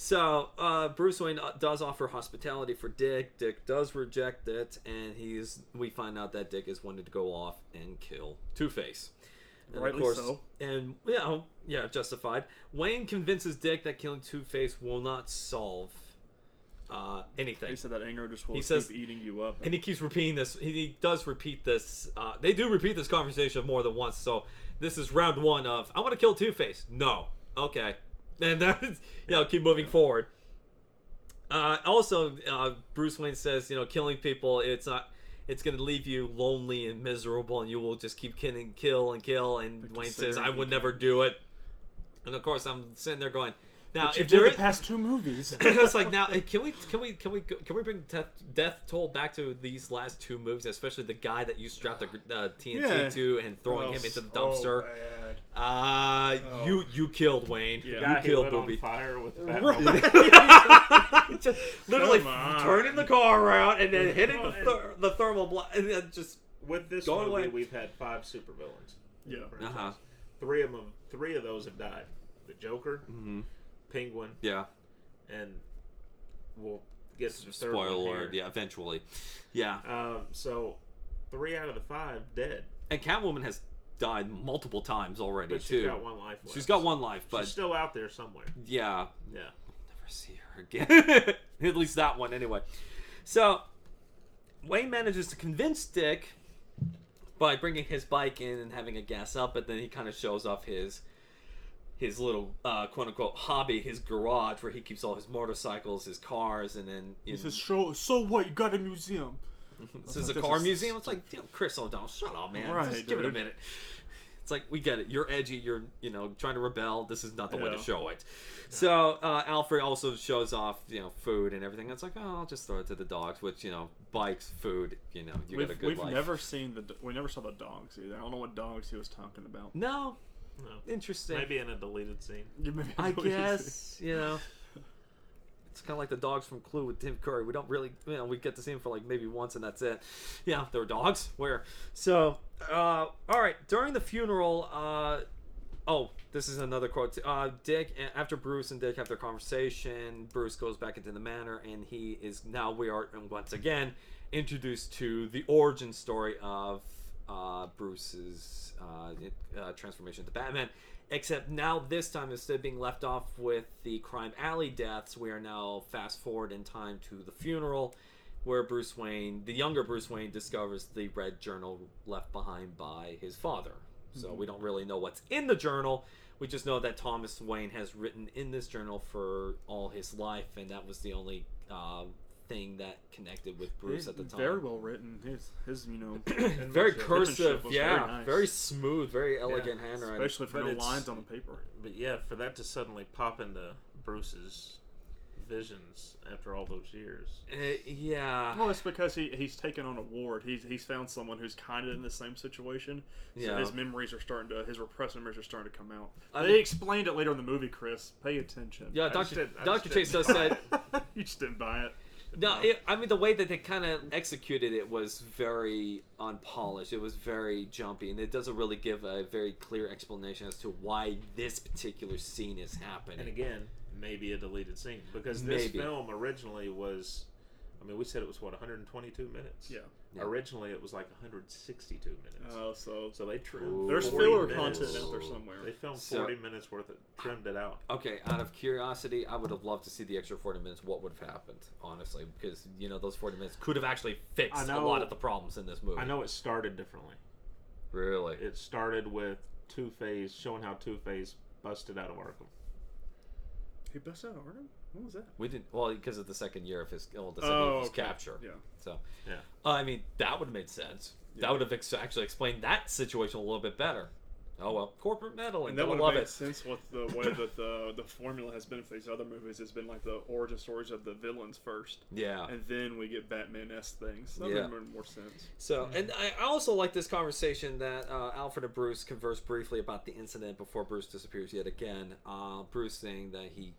So uh, Bruce Wayne uh, does offer hospitality for Dick. Dick does reject it, and he's. We find out that Dick is wanted to go off and kill Two Face. And Rightly so. And yeah, yeah, justified. Wayne convinces Dick that killing Two Face will not solve uh, anything. He said that anger just will He keep says- eating you up. and he keeps repeating this. He, he does repeat this. Uh, they do repeat this conversation more than once. So this is round one of I want to kill Two Face. No, okay, and then you know keep moving forward. Uh, also, uh, Bruce Wayne says you know killing people it's not. It's gonna leave you lonely and miserable, and you will just keep killing, kill and kill. And Wayne says, "I would never do it." And of course, I'm sitting there going, "Now, if did there the is, past two movies. it's like now can we can we can we can we bring death, death toll back to these last two movies especially the guy that you strapped the uh, TNT Yeah. to and throwing Oh, him into the dumpster bad. uh Oh. you you killed Wayne Yeah. you Guy killed lit Booby fire with Right. that. Just literally turning the car around and then hitting the, Well, ther- the thermal block and then just With this Going movie, away. we've had five supervillains. in Yeah. Uh-huh. Three of them, three of those have died. The Joker, mhm, Penguin, yeah and we'll get to the third one spoiler alert yeah eventually yeah Um, so three out of the five dead. and Catwoman has died multiple times already But too she's got one life left. she's got one life but She's still out there somewhere. yeah Yeah. never see her again. At least that one, anyway. So, Wayne manages to convince Dick by bringing his bike in and having a gas up, but then he kind of shows off his his little uh, quote unquote hobby, his garage, where he keeps all his motorcycles, his cars, and then He in, says, "So, so what? You got a museum." this is a car is- museum. It's like, you know, Chris O'Donnell, shut up, man. Right, Just give it a minute. It's like we get it. You're edgy. You're you know trying to rebel. This is not the way to show it. So uh, Alfred also shows off you know food and everything. It's like oh I'll just throw it to the dogs, which you know bikes, food. You know you We've, got a good we've life. never seen the. We never saw the dogs either. I don't know what dogs he was talking about. No, No. interesting. Maybe in a deleted scene. You maybe I know what you guess you know. It's kind of like the dogs from Clue with Tim Curry. We don't really, you know, we get to see him for like maybe once and that's it. Yeah, there were dogs. Where? So, uh, all right. During the funeral, uh, oh, this is another quote. Uh, Dick, after Bruce and Dick have their conversation, Bruce goes back into the manor and he is now we are once again introduced to the origin story of uh, Bruce's uh, uh, transformation to Batman. Except now, this time, instead of being left off with the Crime Alley deaths, we are now fast forward in time to the funeral, where Bruce Wayne, the younger Bruce Wayne, discovers the red journal left behind by his father. So we don't really know what's in the journal. We just know that Thomas Wayne has written in this journal for all his life, and that was the only uh, thing that connected with Bruce He's at the time. Very well written. His, his you know, very cursive, yeah, very nice. very smooth, very elegant handwriting. especially for But no lines on the paper. But yeah, for that to suddenly pop into Bruce's visions after all those years. Uh, yeah, Well, it's because he, he's taken on a ward. He's he's found someone who's kind of in the same situation. So Yeah. his memories are starting to his repressed memories are starting to come out. I they mean- explained it later in the movie. Chris, pay attention. yeah. I Doctor didn't- Doctor just Chase does didn't- say you just didn't buy it. No. It, I mean, the way that they kind of executed it was very unpolished. It was very jumpy, and it doesn't really give a very clear explanation as to why this particular scene is happening. And again, maybe a deleted scene because this Maybe. film originally was. I mean, we said it was what 122 minutes. Yeah. Yeah. Originally, it was like 162 minutes. Oh, so so they trimmed. Ooh. there's filler minutes. content out there somewhere. They filmed So- 40 minutes worth of trimmed it out. Okay, out of curiosity, I would have loved to see the extra 40 minutes. What would have happened, honestly? Because, you know, those 40 minutes could have actually fixed I a know- lot of the problems in this movie. I know it started differently. Really? It started with Two Face showing how Two Face busted out of Arkham. He busted out of Arkham. What was that? We didn't, well, because of the second year of his, well, the second Oh, year of his okay. capture. Yeah. So, Yeah. uh, I mean, that would have made sense. Yeah. That would have ex- actually explained that situation a little bit better. Oh, well, corporate meddling. And that would love have made it. sense with the way that the the formula has been for these other movies. It's been like the origin stories of the villains first, Yeah. and then we get Batman s things. That Yeah. would have more sense. So, and I I also like this conversation that uh, Alfred and Bruce converse briefly about the incident before Bruce disappears yet again. Uh, Bruce saying that he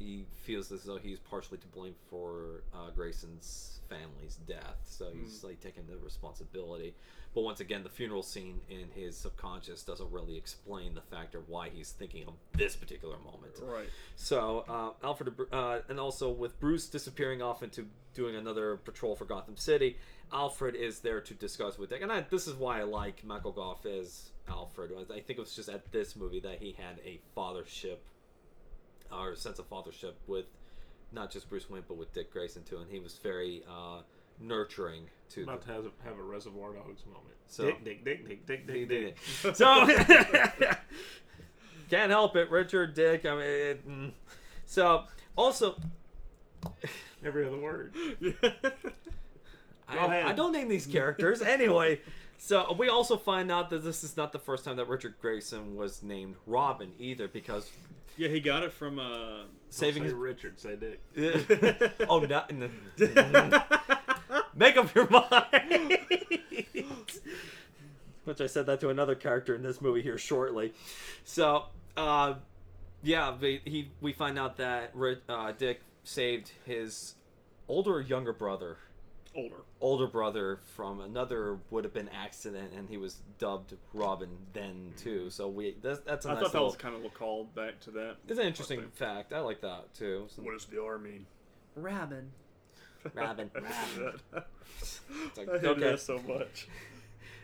he feels as though he's partially to blame for uh, Grayson's family's death. So he's like taking the responsibility. But once again, the funeral scene in his subconscious doesn't really explain the factor of why he's thinking of this particular moment. Right. So uh, Alfred, uh, and also with Bruce disappearing off into doing another patrol for Gotham City, Alfred is there to discuss with Dick, and I, this is why I like Michael Gough as Alfred. I think it was just at this movie that he had a fathership a sense of fathership with not just Bruce Wayne but with Dick Grayson too, and he was very uh, nurturing to About the, to have, have a Reservoir Dogs moment. So- dick, dick, dick, dick, dick, dick, dick. So can't help it, Richard Dick. I mean, it, mm. so also Every other word. I, ahead. I don't name these characters anyway. So we also find out that this is not the first time that Richard Grayson was named Robin either, because Yeah, he got it from uh saving say his Richard, say Dick. oh no, no. make up your mind. Which I said that to another character in this movie here shortly. So, uh, yeah, they, he we find out that uh, Dick saved his older or younger brother older. older brother from another would have been accident, and he was dubbed Robin then too. Mm-hmm. So we that's that's a I nice thought that little, was kind of a call back to that. it's an interesting thing. fact. I like that too. So- What does the R mean? Robin. Robin. I hated that. like, I hated okay. that so much.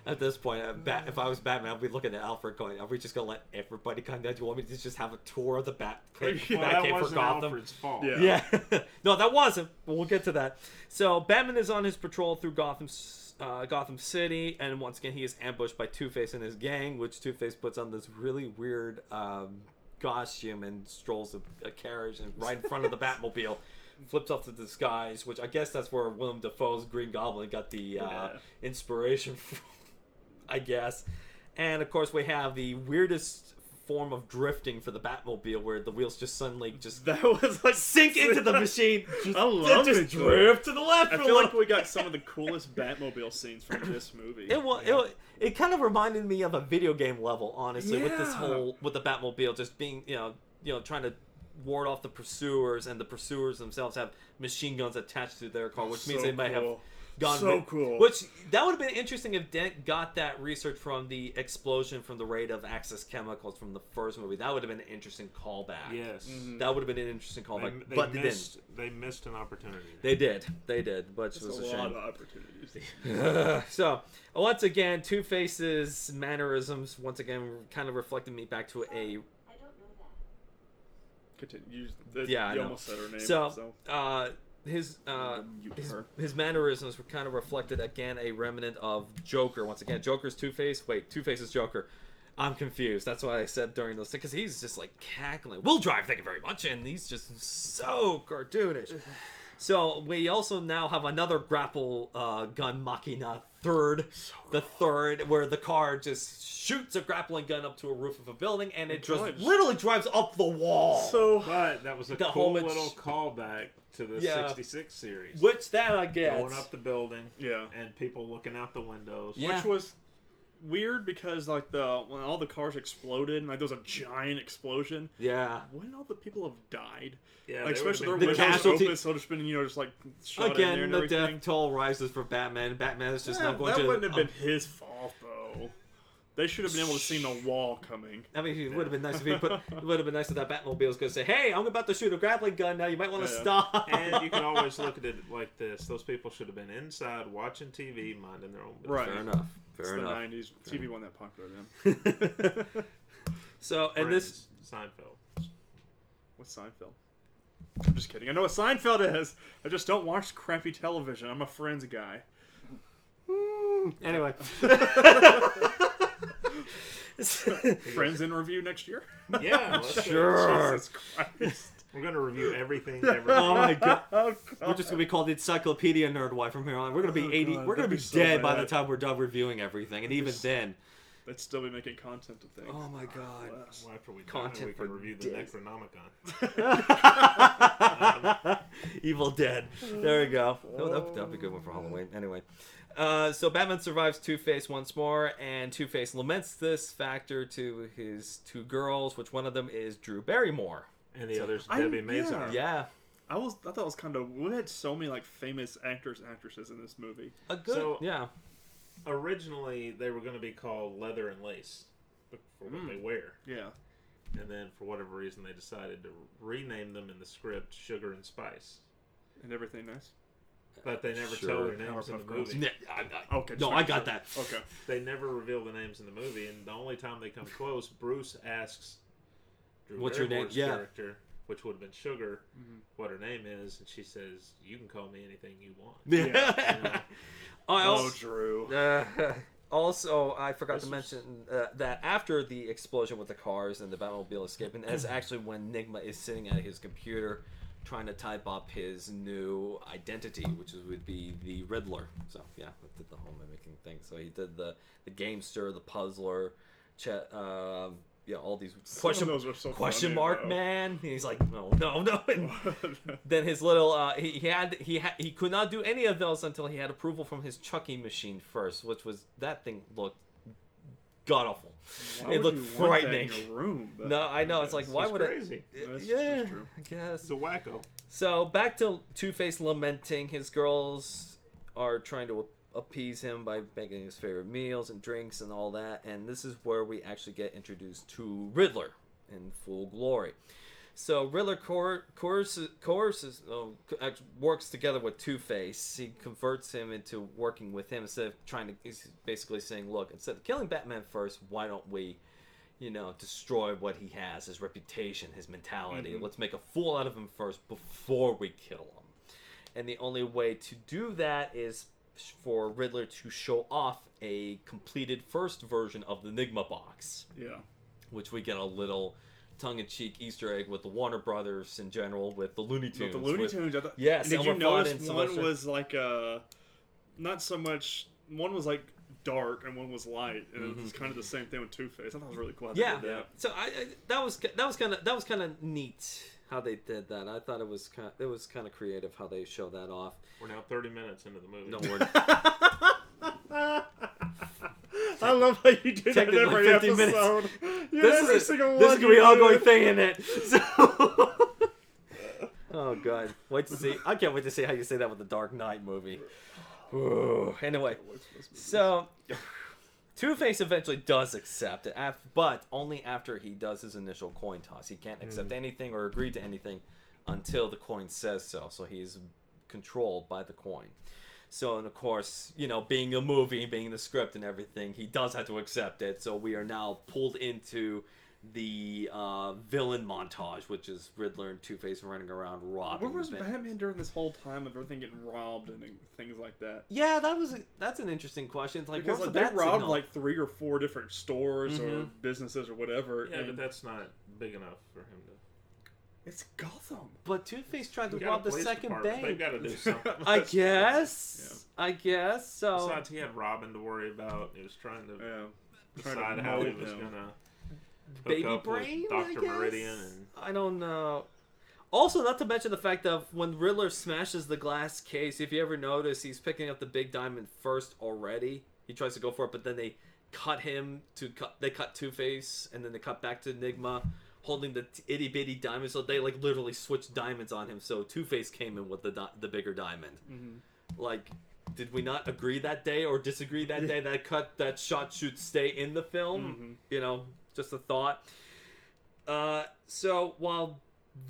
At this point, uh, Bat, if I was Batman, I'd be looking at Alfred going, "Are we just gonna let everybody come down? Do you want me to just have a tour of the Bat cave, Well, Well, Bat that cave for wasn't Gotham?" Alfred's fault. Yeah. Yeah, no, that wasn't. But we'll get to that. So Batman is on his patrol through Gotham, uh, Gotham City, and once again he is ambushed by Two Face and his gang, which Two Face puts on this really weird um, costume and strolls a, a carriage and right in front of the Batmobile. Flips off the disguise, which I guess that's where Willem Dafoe's Green Goblin got the uh, Yeah. inspiration from, I guess. And of course, we have the weirdest form of drifting for the Batmobile, where the wheels just suddenly just That was like sink into the machine. Just, I love just it, drift to the left. I feel like we got some of the coolest Batmobile scenes from this movie. it was. It, wa- it kind of reminded me of a video game level, honestly, with this whole with the Batmobile just being, you know, you know, trying to ward off the pursuers, and the pursuers themselves have machine guns attached to their car, which means they might have cool. Gone So vi- cool. Which that would have been interesting if Dent got that research from the explosion from the raid of Axis Chemicals from the first movie. That would have been an interesting callback. Yes. Mhm. That would have been an interesting They, callback, they but they didn't. missed, they missed an opportunity. They did. They did, which That's was a a lot shame. of opportunities. so once again, Two Face's mannerisms once again kind of reflected me back to a I don't know that. Continue. You, Yeah, I you know. almost said her name. so so. uh, his uh, his, his mannerisms were kind of reflected again a remnant of Joker. Once again, Joker's Two Face. Wait, Two Face's Joker. I'm confused. That's why I said during those because he's just like cackling. We'll drive, thank you very much, and he's just so cartoonish. So we also now have another grapple uh, gun machina third, the third where the car just shoots a grappling gun up to a roof of a building and it just drives. literally drives up the wall. So But that was a The cool homage- little callback to the Yeah. 66 series. which that I get. Going up the building yeah, and people looking out the windows. Yeah. which was weird because like the when all the cars exploded and like there was a giant explosion. Yeah. Wouldn't all the people have died? Yeah, like they would've especially their been- The windows casualty- open, so just been you know just like shot in there Again, and the everything. death toll rises for Batman. Batman is just Yeah, not going to. that to. wouldn't have been his fault though. They should have been able to see the wall coming. I mean, it would have been nice if he put. It would have been nice if that Batmobile was going to say, "Hey, I'm about to shoot a grappling gun. Now you might want to Yeah. stop." and you can always look at it like this: those people should have been inside watching TV, minding their own business. Right. Fair enough. It's Fair the '90s. TV wasn't that popular then. so, and this Friends, Seinfeld. What's Seinfeld? I'm just kidding. I know what Seinfeld is. I just don't watch crappy television. I'm a Friends guy. anyway. Friends in review next year. Yeah, let's do it. Sure. Jesus Christ. We're gonna review everything. Ever. oh my god. Oh, God. We're just gonna be called the Encyclopedia Nerd Wife from here on. We're gonna be Oh, eighty. God, we're gonna that'd be be so dead by the time we're done reviewing everything, and even then. They'd still be making content to things. Oh my god. Well, after we Content content we can for review the days. Necronomicon. Evil Dead. There we go. Oh, that, that'd be a good one for Halloween. Anyway. Uh, so Batman survives Two Face once more, and Two Face laments this factor to his two girls, which one of them is Drew Barrymore. And the other's I- Debbie yeah. Mazar. Yeah, I was I thought it was kind of we had so many like famous actors actresses in this movie. a good. So- yeah, Originally, they were going to be called Leather and Lace for what Mm. they wear. Yeah. And then, for whatever reason, they decided to rename them in the script Sugar and Spice. And everything nice. But they never Sure. tell their names in Powerpuff the Girls. movie. Yeah, I, I, Okay. no, just I got sure. that. Okay. They never reveal the names in the movie, and the only time they come close, Bruce asks Drew What's your name? Yeah. character, which would have been Sugar, Mhm. what her name is, and she says, "You can call me anything you want." Yeah. I Oh, also, Drew. Uh, also, I forgot This to was- mention uh, that after the explosion with the cars and the Batmobile escaping, that's actually when Nigma is sitting at his computer trying to type up his new identity, which would be the Riddler. So yeah, did the whole mimicking thing. So he did the the gamester, the puzzler, ch- um, yeah, all these question those were so question funny, mark though. man. And he's like, no, no, no. Then his little uh, he, he had he had he could not do any of those until he had approval from his chucking machine first, which was that thing looked god awful. Why it looked you want that frightening. room? But- No, I know it's like why would crazy. it? That's- yeah, that's true. I guess. It's a wacko. So back to Two Face lamenting. His girls are trying to appease him by making his favorite meals and drinks and all that. And this is where we actually get introduced to Riddler in full glory. So Riddler coer- coerces, coerces oh, works together with Two Face. He converts him into working with him instead of trying to. He's basically saying, "Look, instead of killing Batman first, why don't we?" you know, destroy what he has, his reputation, his mentality. Mhm. Let's make a fool out of him first before we kill him. And the only way to do that is for Riddler to show off a completed first version of the Enigma box, Yeah. which we get a little tongue-in-cheek Easter egg with the Warner Brothers in general, with the Looney No, Tunes. the Looney with- Tunes. I thought, Yes, and did you Elmer Fudd notice and one Sylvester- was like uh, not so much. One was like dark and one was light, and it was kind of the same thing with Two Face. I thought it was really cool. How Yeah. that. So I, I that was that was kind of that was kind of neat how they did that. I thought it was kind it was kind of creative how they show that off. We're now 30 minutes into the movie. No word. I love how you do that every 50 episode. Yeah, this every is single this one is gonna be an ongoing thing in it. So. oh god, wait to see. I can't wait to see how you say that with the Dark Knight movie. Ooh. Anyway, so Two Face eventually does accept it, but only after he does his initial coin toss. He can't accept hmm. anything or agree to anything until the coin says so. So he's controlled by the coin. So, and of course, you know, being a movie, being the script and everything, he does have to accept it. So we are now pulled into the uh, villain montage, which is Riddler and Two Face running around robbing. Where was Bat- Batman during this whole time of everything getting robbed and things like that? Yeah, that was a, that's an interesting question. It's like, Because like, the they bat robbed signal? like three or four different stores or Mhm. businesses or whatever. Yeah, and but that's not big enough for him to. It's Gotham. But Two Face tried to We got a rob the second department. They've bank. got to do something. I guess. I guess. So Besides, he had Robin to worry about. He was trying to Yeah. Trying to decide how he was him. gonna hook baby up brain. I Doctor? Meridian and I don't know. Also, not to mention the fact of when Riddler smashes the glass case. If you ever notice, he's picking up the big diamond first already. He tries to go for it, but then they cut him to cut. They cut Two Face, and then they cut back to Enigma, holding the t- itty bitty diamond. So they like literally switched diamonds on him. So Two Face came in with the di- the bigger diamond. Mhm. Like, did we not agree that day or disagree that day that cut that shot should stay in the film? Mhm. You know, just a thought. Uh, so while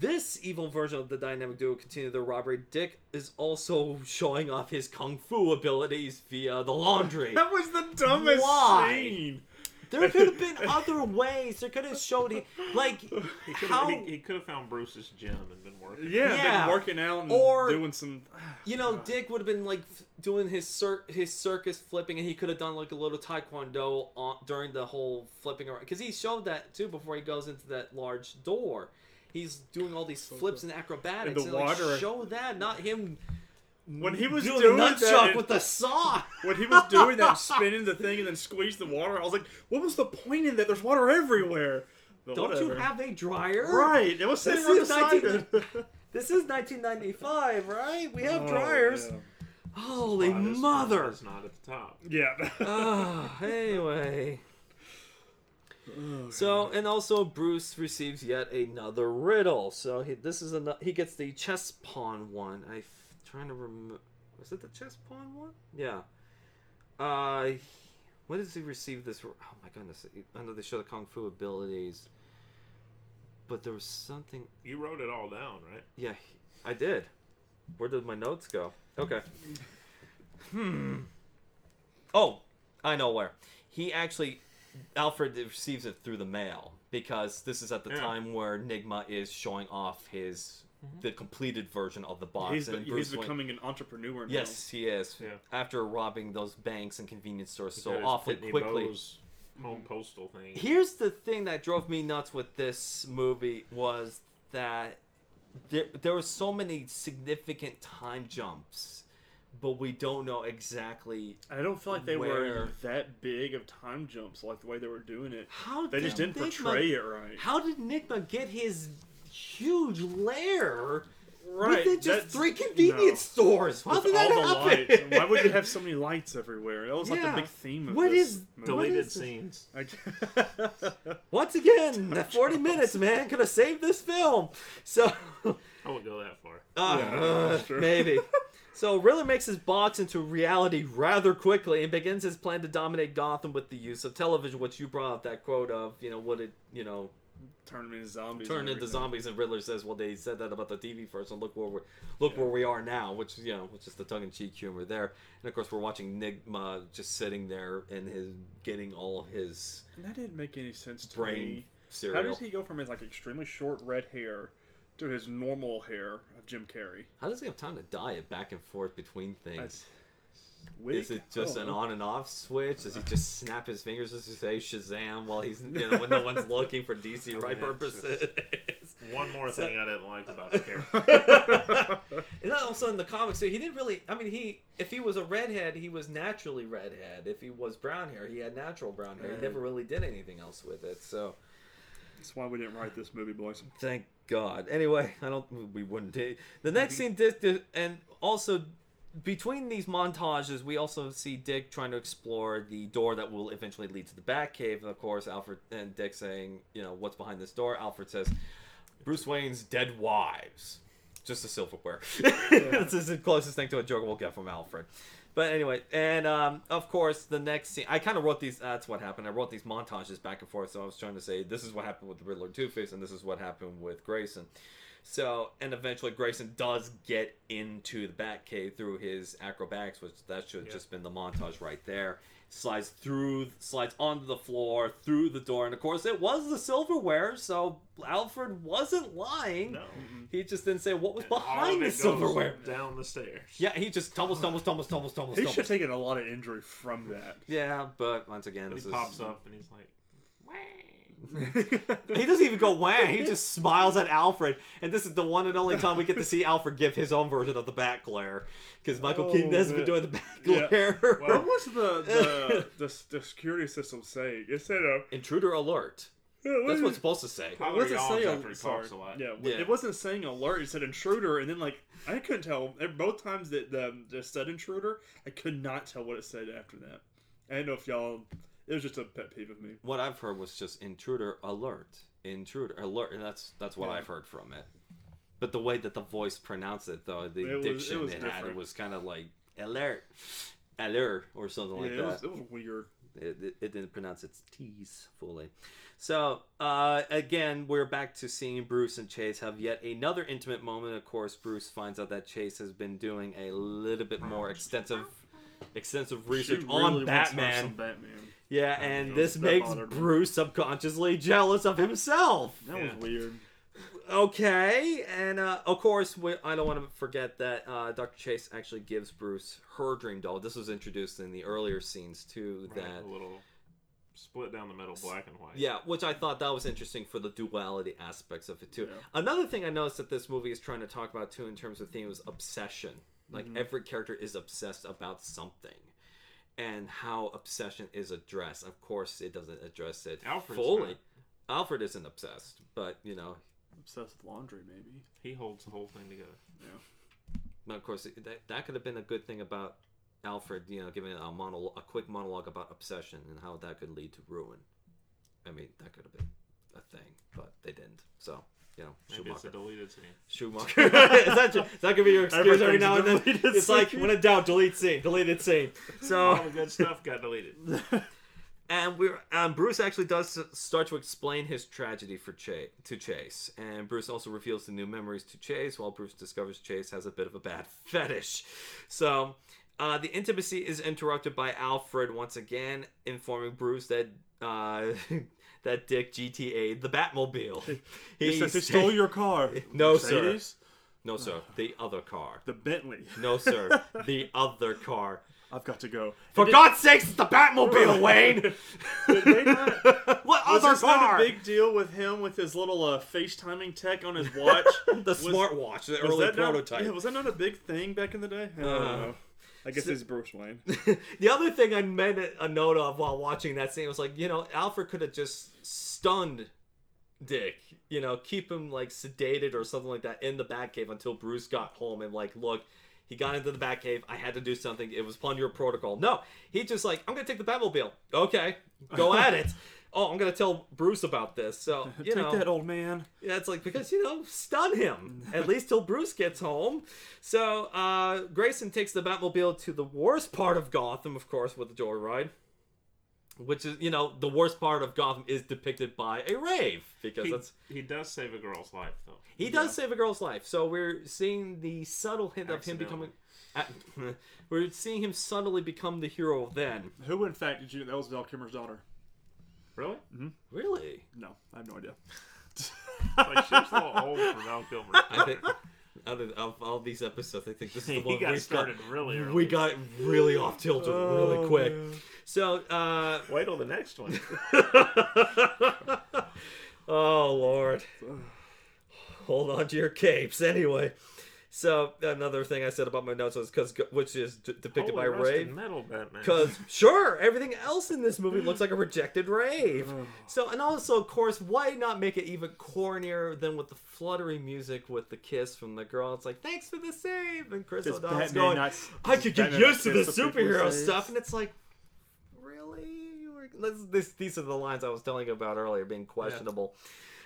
this evil version of the dynamic duo continue their robbery, Dick is also showing off his kung fu abilities via the laundry. That was the dumbest Why? scene. There could have been other ways. There could have showed him like he could how have he, he could have found Bruce's gym and been working. Yeah, Yeah. been working out and Or- doing some. you know Dick would have been like doing his cir- his circus flipping, and he could have done like a little taekwondo on, during the whole flipping around because he showed that too before he goes into that large door. He's doing all these flips and acrobatics. And the like, water- show that, not him. When he was doing, doing nut that chuck with the saw. When he was doing that, spinning the thing and then squeeze the water, I was like, "What was the point in that? There's water everywhere." But Don't you have a dryer? Right, it was This sitting right is beside 19 it. This is 1995, right? We have Oh, dryers. yeah. Holy Spot is- mother! It's not at the top. Yeah. Ah, anyway. So and also Bruce receives yet another riddle. So he, this is a he gets the chess pawn one. I trying to remember. Was it the chess pawn one? Yeah. Uh, when does he receive this? Oh my goodness! I know they show the kung fu abilities, but there was something. You wrote it all down, right? Yeah, I did. Where did my notes go? Okay. Hmm. Oh, I know where. He actually, Alfred receives it through the mail because this is at the Yeah. time where Nigma is showing off his Mm-hmm. the completed version of the box. He's, and he's Bruce Wayne- becoming an entrepreneur now. Yes, he is. Yeah. After robbing those banks and convenience stores He so awfully Pitney quickly. Bowes home postal thing. Here's the thing that drove me nuts with this movie was that there, there were so many significant time jumps, but we don't know exactly I don't feel like they Where- were that big of time jumps, like the way they were doing it. how They just did didn't Nigma- portray it right. How did Nigma get his huge lair Right, within just that's- three convenience stores? How With did that all the happen? lights. Why would you have so many lights everywhere? That was like Yeah. the big theme of What this is- movie. what Deleted is- scenes. Once again, that 40 minutes, man, could have saved this film. So, I won't go that far. uh, Yeah, uh, that's true. maybe. So, Riddler makes his box into reality rather quickly and begins his plan to dominate Gotham with the use of television, which you brought up that quote of, you know, would it, you know, Turn them into zombies. turn into zombies? And Riddler says, well, they said that about the TV first, and look where we're, look where we are now, which, you know, which is the tongue-in-cheek humor there. And, of course, we're watching Nigma just sitting there and his, getting all of his And that didn't make any sense to brain me. How cereal. does he go from his like extremely short red hair to his normal hair of Jim Carrey? How does he have time to dye it back and forth between things? That's wig? Is it just I an oh. on and off switch? Does he just snap his fingers as he say Shazam while he's you know when no one's looking for DC right Yeah, it's purposes? One more thing I didn't like about the character. and then also in the comics, so he didn't really. I mean, he if he was a redhead, he was naturally redhead. If he was brown hair, he had natural brown hair. He never really did anything else with it. So That's why we didn't write this movie, boys. Thank God. Anyway, I don't. We wouldn't. Eh? The next scene, did, Dick- and also between these montages, we also see Dick trying to explore the door that will eventually lead to the Batcave. And of course, Alfred and Dick saying, you know, what's behind this door. Alfred says, Bruce Wayne's dead wives. Just a silverware. This is the closest thing to a joke we'll get from Alfred. But anyway, and um, of course, the next scene, I kind of wrote these. That's what happened. I wrote these montages back and forth. So I was trying to say, this is what happened with the Riddler, Two Face, and this is what happened with Grayson. So, and eventually, Grayson does get into the Batcave through his acrobatics, which that should have Yeah. just been the montage right there. Slides through, slides onto the floor, through the door, and of course, it was the silverware. So Alfred wasn't lying. No. He just didn't say what was And behind the silverware. down the stairs. Yeah, he just tumbles, tumbles, tumbles, tumbles, tumbles, He tumbles. should have taken a lot of injury from that. Yeah, but once again, But this he is... pops up and he's like, He doesn't even go whang. He just smiles at Alfred, and this is the one and only time we get to see Alfred give his own version of the back glare, because Michael Oh, Keaton has been doing the bat Yeah. glare. what was the the, the the security system saying? It said a. Intruder alert. That's what it's supposed to say. How What does he it yawns say? after he Sorry. talks a lot. Yeah, Yeah. it wasn't saying alert. It said intruder, and then like I couldn't tell. Both times that the the said intruder, I could not tell what it said after that. I don't know if y'all. It was just a pet peeve of me. What I've heard was just intruder alert, intruder alert, and that's that's what Yeah. I've heard from it. But the way that the voice pronounced it, though, the It was- diction it was it had, it was kind of like alert, alert, or something like yeah, that. it was, it was weird. It, it, it didn't pronounce its T's fully. So, uh, again, we're back to seeing Bruce and Chase have yet another intimate moment. Of course, Bruce finds out that Chase has been doing a little bit more extensive extensive research She on really wants to have Batman. Batman. Yeah, and that this makes bothered me. Bruce subconsciously jealous of himself. That Yeah. was weird. Okay, and uh, of course, we, I don't want to forget that uh, Dr. Chase actually gives Bruce her dream doll. This was introduced in the earlier scenes too. Right, That a little split down the middle, black and white. Yeah, which I thought that was interesting for the duality aspects of it too. Yeah. Another thing I noticed that this movie is trying to talk about too in terms of theme was obsession. Like Mm-hmm. every character is obsessed about something. And how obsession is addressed. Of course it doesn't address it Alfred's fully. not. Alfred isn't obsessed, but you know, Obsessed with laundry, maybe. He holds the whole thing together. Yeah. But of course that, that could have been a good thing about Alfred, you know, giving a monologue, a quick monologue about obsession and how that could lead to ruin. I mean, that could have been a thing, but they didn't. So, you know, Maybe it's a Schumacher. deleted scene. Schumacher. is, that, is that gonna be your excuse every now and then? deleted It's like when in doubt, delete scene, deleted scene. So All the good stuff got deleted. and we're um, Bruce actually does start to explain his tragedy for Chase to Chase, and Bruce also reveals the new memories to Chase, while Bruce discovers Chase has a bit of a bad fetish. So uh, the intimacy is interrupted by Alfred once again, informing Bruce that uh, that Dick GTA'd the Batmobile. He says he stole your car. No, sir. No, sir. The other car. The Bentley. No, sir. The other car. I've got to go. For God's sakes, it's the Batmobile, Wayne! Did they not- what Was other not car? a big deal with him with his little uh, FaceTiming tech on his watch? the smartwatch, the Was early that not- yeah, was that not a big thing back in the day? I don't Uh, know. I guess it's Bruce Wayne. the other thing I made a note of while watching that scene was like, you know, Alfred could have just stunned Dick, you know, keep him like sedated or something like that in the Batcave until Bruce got home and like, look, he got into the Batcave. I had to do something. It was upon your protocol. No, he just like, I'm gonna take the Batmobile. Okay, go at it. Oh, I'm gonna tell Bruce about this. So you Take know, that, old man. Yeah, it's like because you know, stun him at least till Bruce gets home. So uh, Grayson takes the Batmobile to the worst part of Gotham, of course, with the joyride, which is you know the worst part of Gotham is depicted by a rave because He, that's he does save a girl's life, though. he does save a girl's life. So we're seeing the subtle hint of him becoming. Uh, we're seeing him subtly become the hero then. Who, in fact, did you? That was Val Kilmer's daughter. Really? Really? No, I have no idea. Like, she was a little old for Val Kilmer. I think out of, of all these episodes, I think this is the He one got we started really early. We got really off tilted really Oh, quick. man. So, uh, Wait till the next one. oh Lord, hold on to your capes. Anyway, so another thing I said about my notes was because which is d- depicted oh, Holy by rusted Rave. metal Batman. Because sure, everything else in this movie looks like a rejected rave. Oh. So and also, of course, why not make it even cornier than with the fluttery music with the kiss from the girl? It's like thanks for the save, and Chris Does O'Donnell's Batman going. not- I could get Batman used to the kiss the people he superhero stuff, and it's like, really? This, this, these are the lines I was telling you about earlier, being questionable.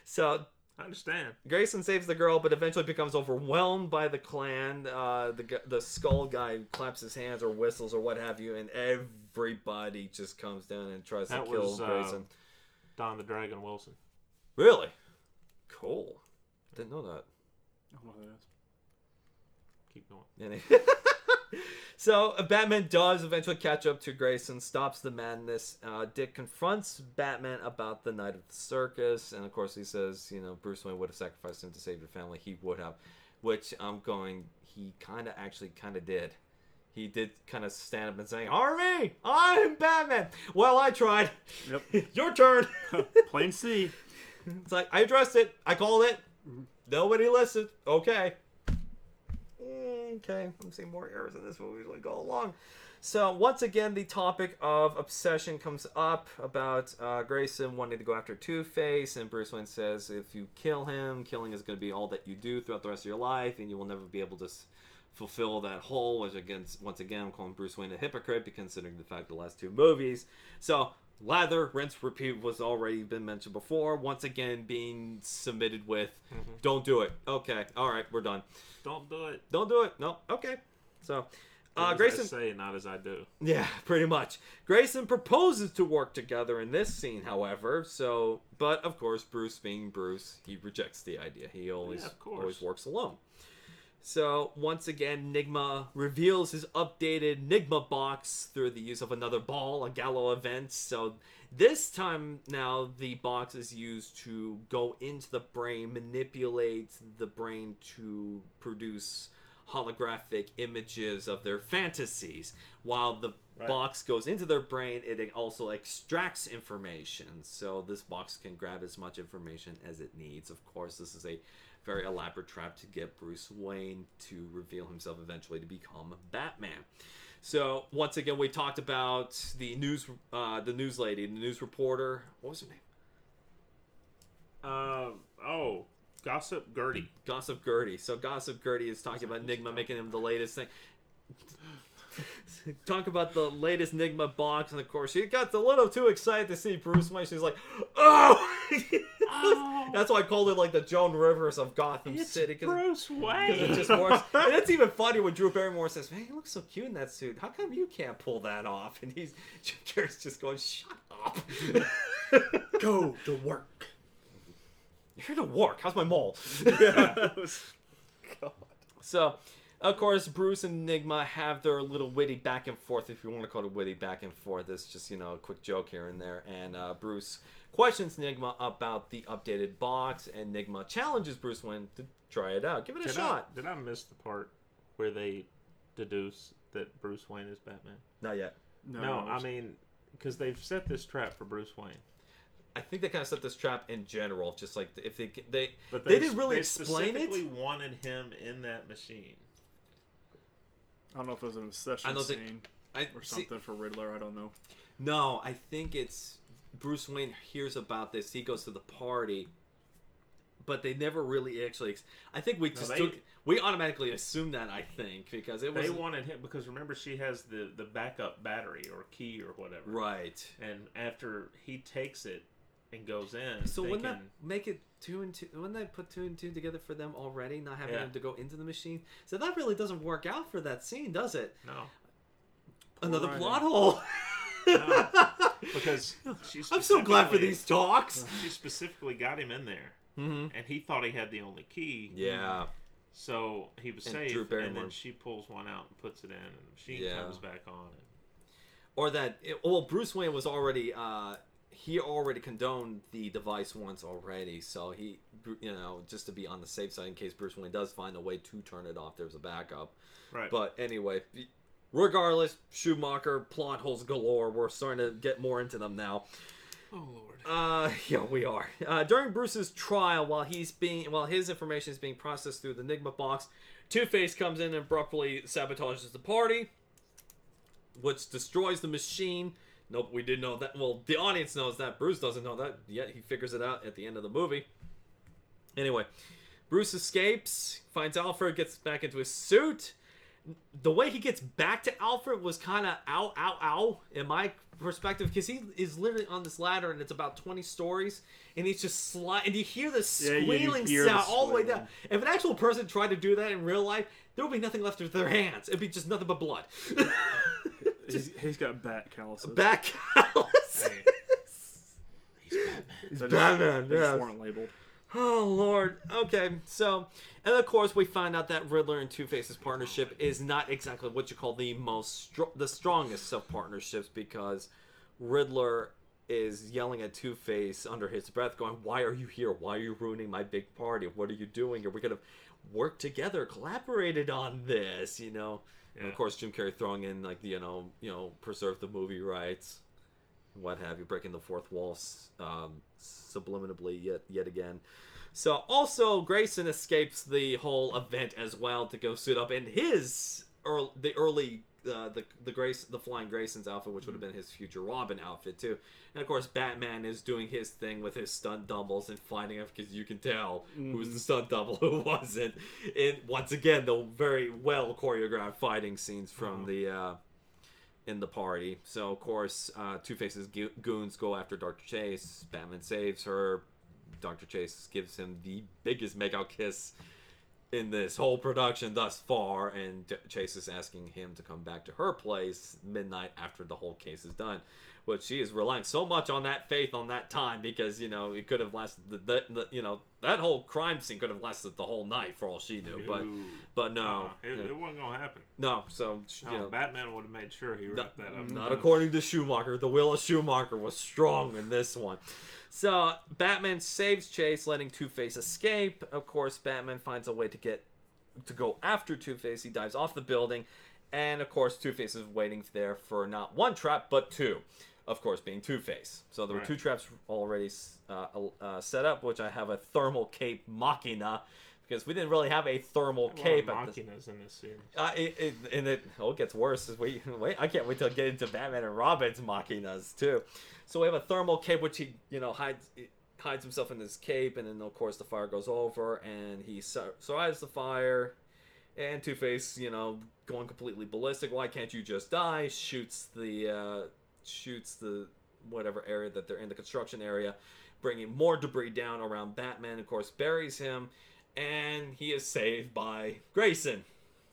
So I understand. Grayson saves the girl, but eventually becomes overwhelmed by the clan. Uh, the the skull guy claps his hands or whistles or what have you, and everybody just comes down and tries That to kill was, uh, Grayson. Don the Dragon Wilson. Really? Cool. Didn't know that. I don't know who that is. Keep going. So Batman does eventually catch up to Grayson, stops the madness. Uh, Dick confronts Batman about the night of the circus, and of course he says, you know, Bruce Wayne would have sacrificed him to save your family. He would have, which I'm going. He kind of actually kind of did. He did kind of stand up and say, "Harvey, I'm Batman." Well, I tried. Yep. Your turn. Plain C. It's like I addressed it. I called it. Nobody listened. Okay. Mm, Okay. I'm seeing more errors in this movie as we go along. So once again, the topic of obsession comes up about uh, Grayson wanting to go after Two Face, and Bruce Wayne says, "If you kill him, killing is going to be all that you do throughout the rest of your life, and you will never be able to." s- Fulfill that hole, which against once again I'm calling Bruce Wayne a hypocrite, considering the fact the last two movies. So lather, rinse, repeat was already been mentioned before. Once again, being submitted with, "Don't do it." Okay, all right, we're done. Don't do it. Don't do it. No. Okay. So, uh, Grayson. I say, not as I do. Yeah, pretty much. Grayson proposes to work together in this scene, however. So, but of course, Bruce being Bruce, he rejects the idea. He always Yeah, always works alone. So once again, Nigma reveals his updated Nigma box through the use of another ball, a Gallo event. So this time now, the box is used to go into the brain, manipulate the brain to produce holographic images of their fantasies. While the Right. box goes into their brain, it also extracts information. So this box can grab as much information as it needs. Of course, this is a very elaborate trap to get Bruce Wayne to reveal himself eventually to become Batman. So once again, we talked about the news, uh, the news lady, the news reporter. What was her name? Uh, oh, Gossip Gertie. Gossip Gertie. So Gossip Gertie is talking about Enigma making him the latest thing. talk about the latest Enigma box, and of course, she got a little too excited to see Bruce Wayne. She's like, "Oh!" That's why I called it like the Joan Rivers of Gotham It's City. 'cause- Bruce Wayne. it just works. and it's even funny when Drew Barrymore says, "Man, he looks so cute in that suit. How come you can't pull that off?" And he's Jim Carrey's just going, "Shut up." Go to work. You're to work. How's my mole? Yeah. So, of course, Bruce and Enigma have their little witty back and forth, if you want to call it witty back and forth. It's just, you know, a quick joke here and there. And uh, Bruce questions Nigma about the updated box, and Nigma challenges Bruce Wayne to try it out. Give it a Did shot. I, did I miss the part where they deduce that Bruce Wayne is Batman? Not yet. No, I mean, because they've set this trap for Bruce Wayne. I think they kind of set this trap in general, just like if they they But They they, didn't really they explain it? specifically wanted him in that machine. I don't know if it was an obsession I don't think- scene I or see, something for Riddler. I don't know. No, I think it's Bruce Wayne hears about this. He goes to the party, but they never really actually. ex- I think we just they- took. We automatically assumed that. I think because it was They wanted him because remember she has the the backup battery or key or whatever. right. And after he takes it and goes in, So wouldn't thinking, that make it two and two? Wouldn't that put two and two together for them already? Not having Yeah. them to go into the machine. So that really doesn't work out for that scene, does it? no, Another writing. plot hole. No. because I'm so glad for these talks. She specifically got him in there, hmm and he thought he had the only key. Yeah. So he was And safe, and then she pulls one out and puts it in, and the machine Yeah. comes back on. And, or that it, well bruce wayne was already uh he already condoned the device once already so he you know just to be on the safe side in case bruce wayne does find a way to turn it off there's a backup right. but anyway regardless schumacher plot holes galore we're starting to get more into them now oh lord. uh, yeah, we are. Uh, during Bruce's trial, while he's being, while his information is being processed through the Enigma box, Two Face comes in and abruptly sabotages the party, which destroys the machine. Nope, we didn't know that. Well, the audience knows that. Bruce doesn't know that yet. He figures it out at the end of the movie. Anyway, Bruce escapes, finds Alfred, gets back into his suit. The way he gets back to Alfred was kind of ow, ow, ow, in my perspective, because he is literally on this ladder and it's about 20 stories, and he's just slide, and you hear the Yeah, you squealing the sound all the way down. If an actual person tried to do that in real life, there would be nothing left of their hands. It'd be just nothing but blood. He's, he's got bat calluses. Back calluses. Hey. He's Batman. They just- Batman, they just weren't labeled. Oh Lord. Okay, so and of course we find out that Riddler and Two Face's partnership is not exactly what you call the most str- the strongest of partnerships because Riddler is yelling at Two Face under his breath, going, "Why are you here? Why are you ruining my big party? What are you doing? Are we gonna work together, collaborated on this?" You know. And of course, Jim Carrey throwing in like the you know you know preserve the movie rights, what have you, breaking the fourth wall um, subliminally yet yet again. So also Grayson escapes the whole event as well to go suit up in his early, the early uh, the the Grace the Flying Grayson's outfit, which would have been his future Robin outfit too. And of course, Batman is doing his thing with his stunt doubles and finding out because you can tell who's the stunt double, who wasn't. And once again, the very well choreographed fighting scenes from the. Uh, in the party. So of course, uh, Two Face's go- goons go after Doctor Chase. Batman saves her. Doctor Chase gives him the biggest makeout kiss in this whole production thus far, and Chase is asking him to come back to her place midnight after the whole case is done. But she is relying so much on that faith on that time because you know it could have lasted the, the, the you know that whole crime scene could have lasted the whole night for all she knew. But Ooh. but no, Uh, it, it wasn't gonna happen. no. So you know, Batman would have made sure he wrapped that up. not according to Schumacher. The will of Schumacher was strong in this one. So Batman saves Chase, letting Two Face escape. Of course, Batman finds a way to get to go after Two Face. He dives off the building, and of course, Two Face is waiting there for not one trap but two. Of course, being Two Face. So there were Right. two traps already uh, uh, set up, which I have a thermal cape machina. Because we didn't really have a thermal cape Cape at the Machinas in this series. uh, it, it, and it oh, it gets worse. as We wait. I can't wait till I get into Batman and Robin's machinas too. So we have a thermal cape, which he you know hides hides himself in this cape, and then of course the fire goes over, and he sur- survives the fire, And Two Face, you know, going completely ballistic. Why can't you just die? Shoots the uh, shoots the whatever area that they're in, the construction area, bringing more debris down around Batman. Of course, buries him, and he is saved by Grayson,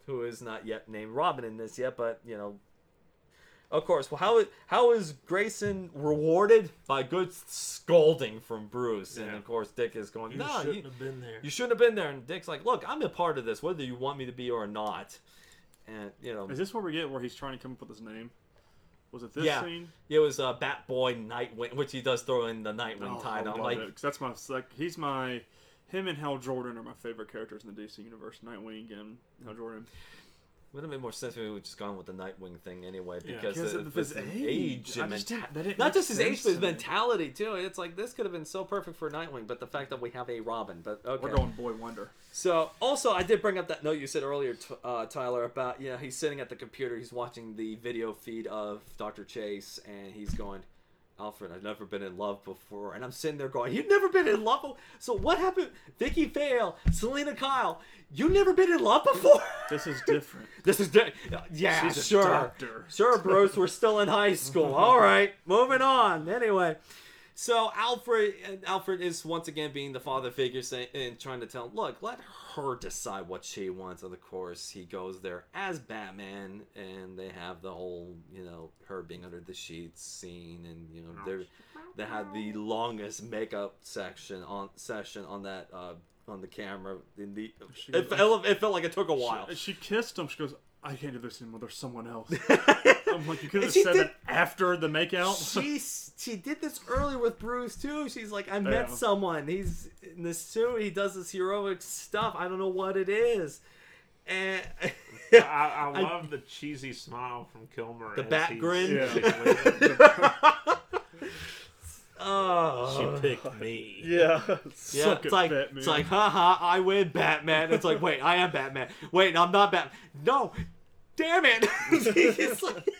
who is not yet named Robin in this yet, but you know. Of course, well, how how is Grayson rewarded by good scolding from Bruce? And of course, Dick is going, You "No, shouldn't you, have been there. you shouldn't have been there." And Dick's like, "Look, I'm a part of this, whether you want me to be or not." And you know, Is this where we get where he's trying to come up with his name? Was it this scene? Yeah. scene? it was uh, Batboy Nightwing, which he does throw in the Nightwing Oh, title. I I'm like, it, that's my like he's my him and Hal Jordan are my favorite characters in the DC universe. Nightwing and Hal Jordan. Would have made more sense if we would just gone with the Nightwing thing anyway, Yeah. because Because of of his his age, age. and just menta- didn't- that didn't not make just his age, sense but his to me. mentality too. It's like this could have been so perfect for Nightwing, but the fact that we have a Robin. But okay, We're going Boy Wonder. So also, I did bring up that note you said earlier, t- uh, Tyler, about you know he's sitting at the computer, he's watching the video feed of Doctor Chase, and he's going, Alfred, I've never been in love before, and I'm sitting there going, you've never been in love. before? So what happened? Vicky Vale, Selina Kyle, you've never been in love before? This is different. this is different. yeah, She's a sure, sure, Bruce, we're still in high school. All right, moving on. Anyway. So Alfred, Alfred is once again being the father figure, saying and trying to tell, him, look, let her decide what she wants. And of course, he goes there as Batman, and they have the whole, you know, her being under the sheets scene, and you know, they they had the longest makeup section on session on that uh, on the camera. In the it, goes- felt, it felt like it took a while. She, she kissed him. She goes, "I can't do this anymore. There's someone else." I'm like, you could have said did- it after the makeout. she she did this earlier with Bruce too. She's like, I met Yeah. someone. He's in this suit. He does this heroic stuff. I don't know what it is. And I, I love the cheesy smile from Kilmer. The as bat grin? Yeah. oh, She picked me. yeah. yeah, Suck it's like Batman. it's like, haha, I win, Batman. It's like, wait, I am Batman. Wait, I'm not Batman. No, damn it. it's like it's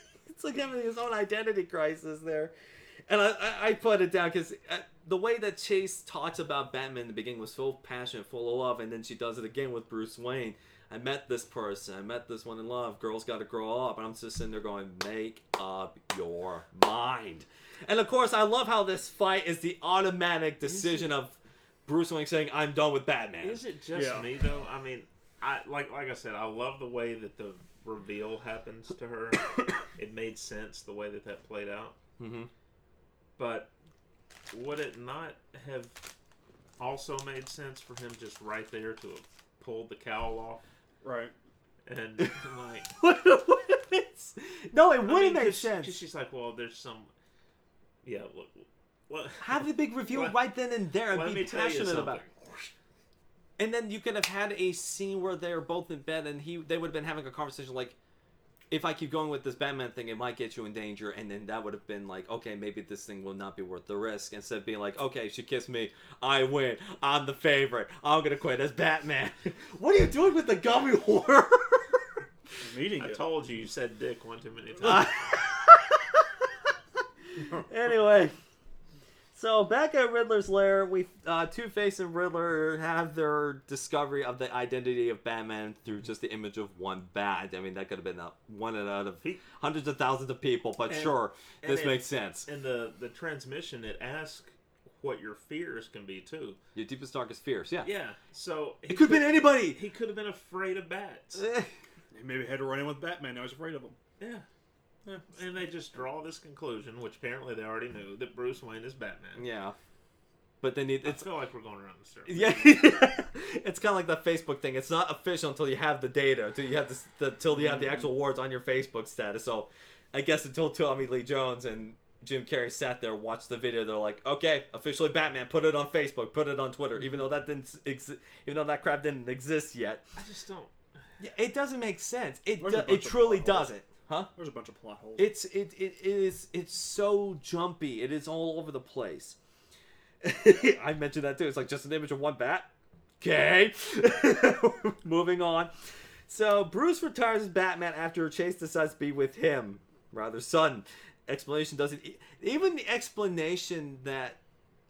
like having his own identity crisis there. And I, I, I put it down because uh, the way that Chase talks about Batman in the beginning was so passionate, full of love, and then she does it again with Bruce Wayne. I met this person. I met this one in love. Girls got to grow up. And I'm just sitting there going, make up your mind. And of course, I love how this fight is the automatic decision of Bruce Wayne saying, I'm done with Batman. Is it just Yeah. me though? I mean, I like like I said, I love the way that the reveal happens to her. it made sense the way that that played out. hmm But would it not have also made sense for him just right there to have pulled the cowl off Right. and like? no, it wouldn't mean, make sense. 'cause she's like, well, there's some. Yeah, look. What? Have the big reveal Let- right then and there and Let be me tell you passionate about it. And then you could have had a scene where they're both in bed and he they would have been having a conversation like if I keep going with this Batman thing, it might get you in danger, and then that would have been like, okay, maybe this thing will not be worth the risk. Instead of being like, okay, she kissed me, I win, I'm the favorite, I'm gonna quit as Batman. what are you doing with the gummy horror? I'm eating I it. told you, you said dick one too many times. anyway, so back at Riddler's lair, we uh, Two Face and Riddler have their discovery of the identity of Batman through just the image of one bat. I mean, that could have been uh, one out of hundreds of thousands of people, but And- sure, and this it- makes sense. And the the transmission, it asks what your fears can be too. Your deepest, darkest fears, yeah. Yeah, so It could have been anybody. He could have been afraid of bats. Eh, He maybe had to run in with Batman. Now he's afraid of him. Yeah. Yeah. And they just draw this conclusion, which apparently they already knew, that Bruce Wayne is Batman. yeah, but then it, I it's feel like we're going around the circle. Yeah, it's kind of like the Facebook thing. It's not official until you have the data, until you have the, the till you have the actual words on your Facebook status. So, I guess until Tommy Lee Jones and Jim Carrey sat there, watched the video, they're like, okay, officially Batman. Put it on Facebook. Put it on Twitter. Even though that didn't exi- even though that crap didn't exist yet, I just don't. yeah, it doesn't make sense. It do- it truly doesn't, huh? There's a bunch of plot holes. It's it, it it is it's so jumpy. It is all over the place. I mentioned that too. It's like just an image of one bat. Okay. Moving on. So Bruce retires as Batman after Chase decides to be with him, rather son. Explanation doesn't even the explanation that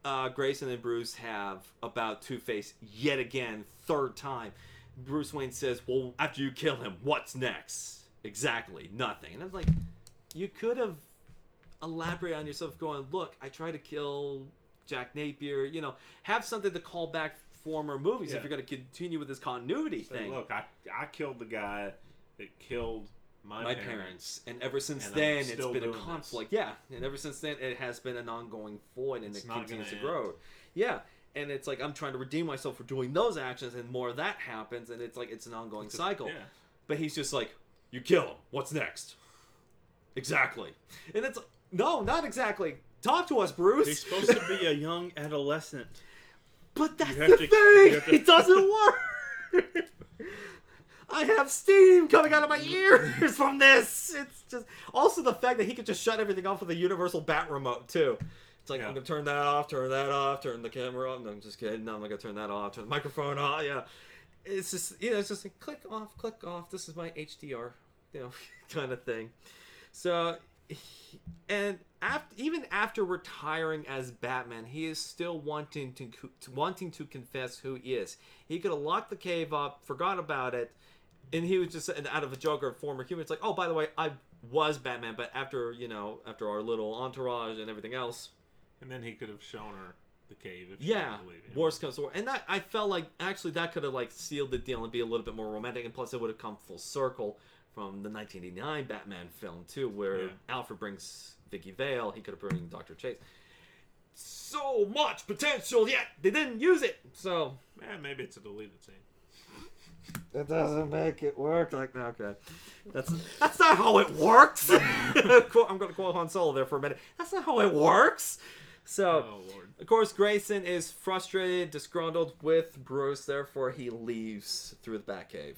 uh, Grayson and Bruce have about Two Face yet again, third time. Bruce Wayne says, "Well, after you kill him, what's next?" Exactly, nothing. And I'm like, you could have elaborated on yourself, going, "Look, I tried to kill Jack Napier." You know, have something to call back former movies Yeah. if you're going to continue with this continuity Say, thing. look, I, I killed the guy that killed my, my parents. parents. And ever since And then, it's been a doing this. conflict. Yeah, and ever since then, it has been an ongoing void, and It's it continues to gonna grow. Yeah, and it's like I'm trying to redeem myself for doing those actions, and more of that happens, and it's like it's an ongoing cycle. Yeah. But he's just like, you kill him. What's next? Exactly. And it's like, no, not exactly. Talk to us, Bruce. He's supposed to be a young adolescent. But that's the to- thing. to- It doesn't work. I have steam coming out of my ears from this. It's just also the fact that he could just shut everything off with a universal bat remote too. It's like Yeah. I'm gonna turn that off, turn that off, turn the camera off. No, I'm just kidding. No, I'm not gonna turn that off. Turn the microphone off. Yeah, it's just you know, it's just like click off, click off. This is my HDR, you know, kind of thing. So, and after even after retiring as Batman, he is still wanting to wanting to confess who he is. He could have locked the cave up, forgot about it, and he was just and out of a joke or former human. It's like, oh, by the way, I was Batman, but after you know, after our little entourage and everything else, And then he could have shown her the cave if yeah, didn't believe him. worst comes to worst. And that I felt like actually that could have like sealed the deal and be a little bit more romantic, and plus it would have come full circle from the 1989 Batman film too, where Yeah. Alfred brings Vicky Vale. He could have brought Doctor Chase. So much potential, yet they didn't use it. So Eh, maybe it's a deleted scene. It doesn't make it work like that. Okay, that's that's not how it works. I'm going to quote Han Solo there for a minute. That's not how it works. So, Oh of course, Grayson is frustrated, disgruntled with Bruce. Therefore, he leaves through the Batcave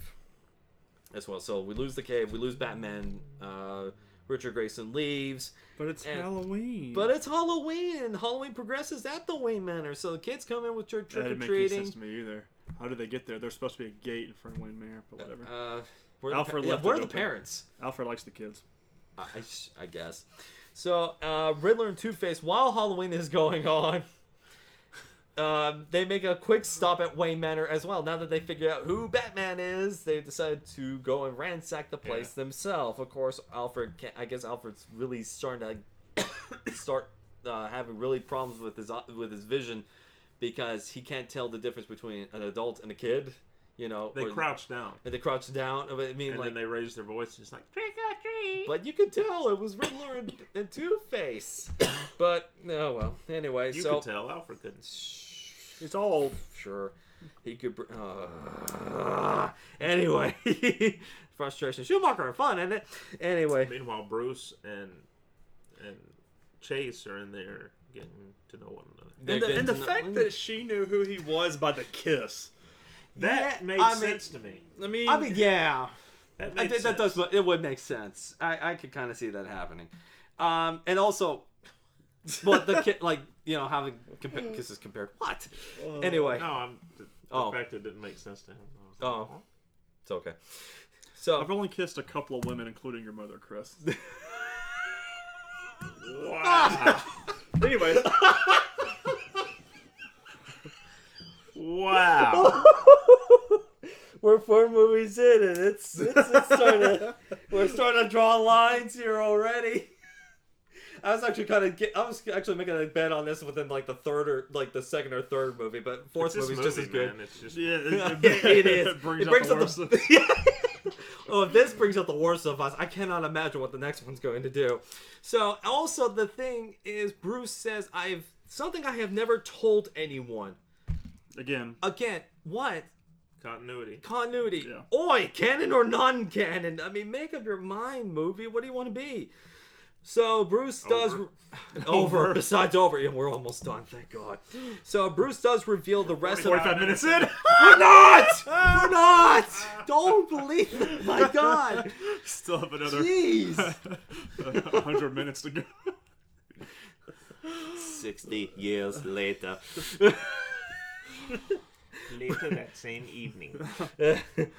as well. So we lose the cave. We lose Batman. Uh, Richard Grayson leaves. But it's And- Halloween. But it's Halloween, and Halloween progresses at the Wayne Manor. So the kids come in with their trick That or didn't make any sense to me either. How did they get there? There's supposed to be a gate in front of Wayne Manor, but whatever. Uh, where Alfred the, pa- yeah, where are the open. parents? Alfred likes the kids. I, I I guess. So uh, Riddler and Two Face, while Halloween is going on, um, they make a quick stop at Wayne Manor as well. Now that they figure out who Batman is, they decide to go and ransack the place themselves. Of course, Alfred. Can't, I guess Alfred's really starting to start uh, having really problems with his with his vision because he can't tell the difference between an adult and a kid. You know, They or- crouch down. and they crouch down. I mean, And like then they raise their voice. It's like trick or treat. but you could tell it was Riddler and, and Two Face. But no, well. Anyway, You so could tell Alfred couldn't. It's all sure he could. br- Uh, anyway, frustration. Schumacher and fun, isn't it? Anyway, Meanwhile, Bruce and and Chase are in there getting to know one another. they're and the, and the to know- fact that she knew who he was by the kiss. That Yeah, made I mean- sense to me. I mean, I mean, yeah, That I think that does. It would make sense. I I could kind of see that happening. Um, and also, but the kid, like you know, having compa- kisses compared. What? Anyway, No, I'm the, the Oh. fact it didn't make sense to him. I Oh. like, it's okay. So I've only kissed a couple of women, including your mother, Chris. Wow. anyway, wow. we're four movies in, and it's it's, it's starting to we're starting to draw lines here already. I was actually kind of get, I was actually making a bet on this within like the third or like the second or third movie, but fourth movie's just as good. man. It's just yeah, it, it is. It brings, It brings up the oh, if this brings out the worst of us, I cannot imagine what the next one's going to do. So, also the thing is, Bruce says, "I've something I have never told anyone." Again, Again, what continuity. continuity? Yeah. Oi, canon or non-canon? I mean, make up your mind, movie. What do you want to be? So Bruce does Over. over. Besides over, yeah, we're almost done. Thank God. So Bruce does reveal the rest of 45 minutes in. We're not. We're not. Don't believe it. My God. Still have another Jeez. 100 minutes to go. 60 years later. Later that same evening.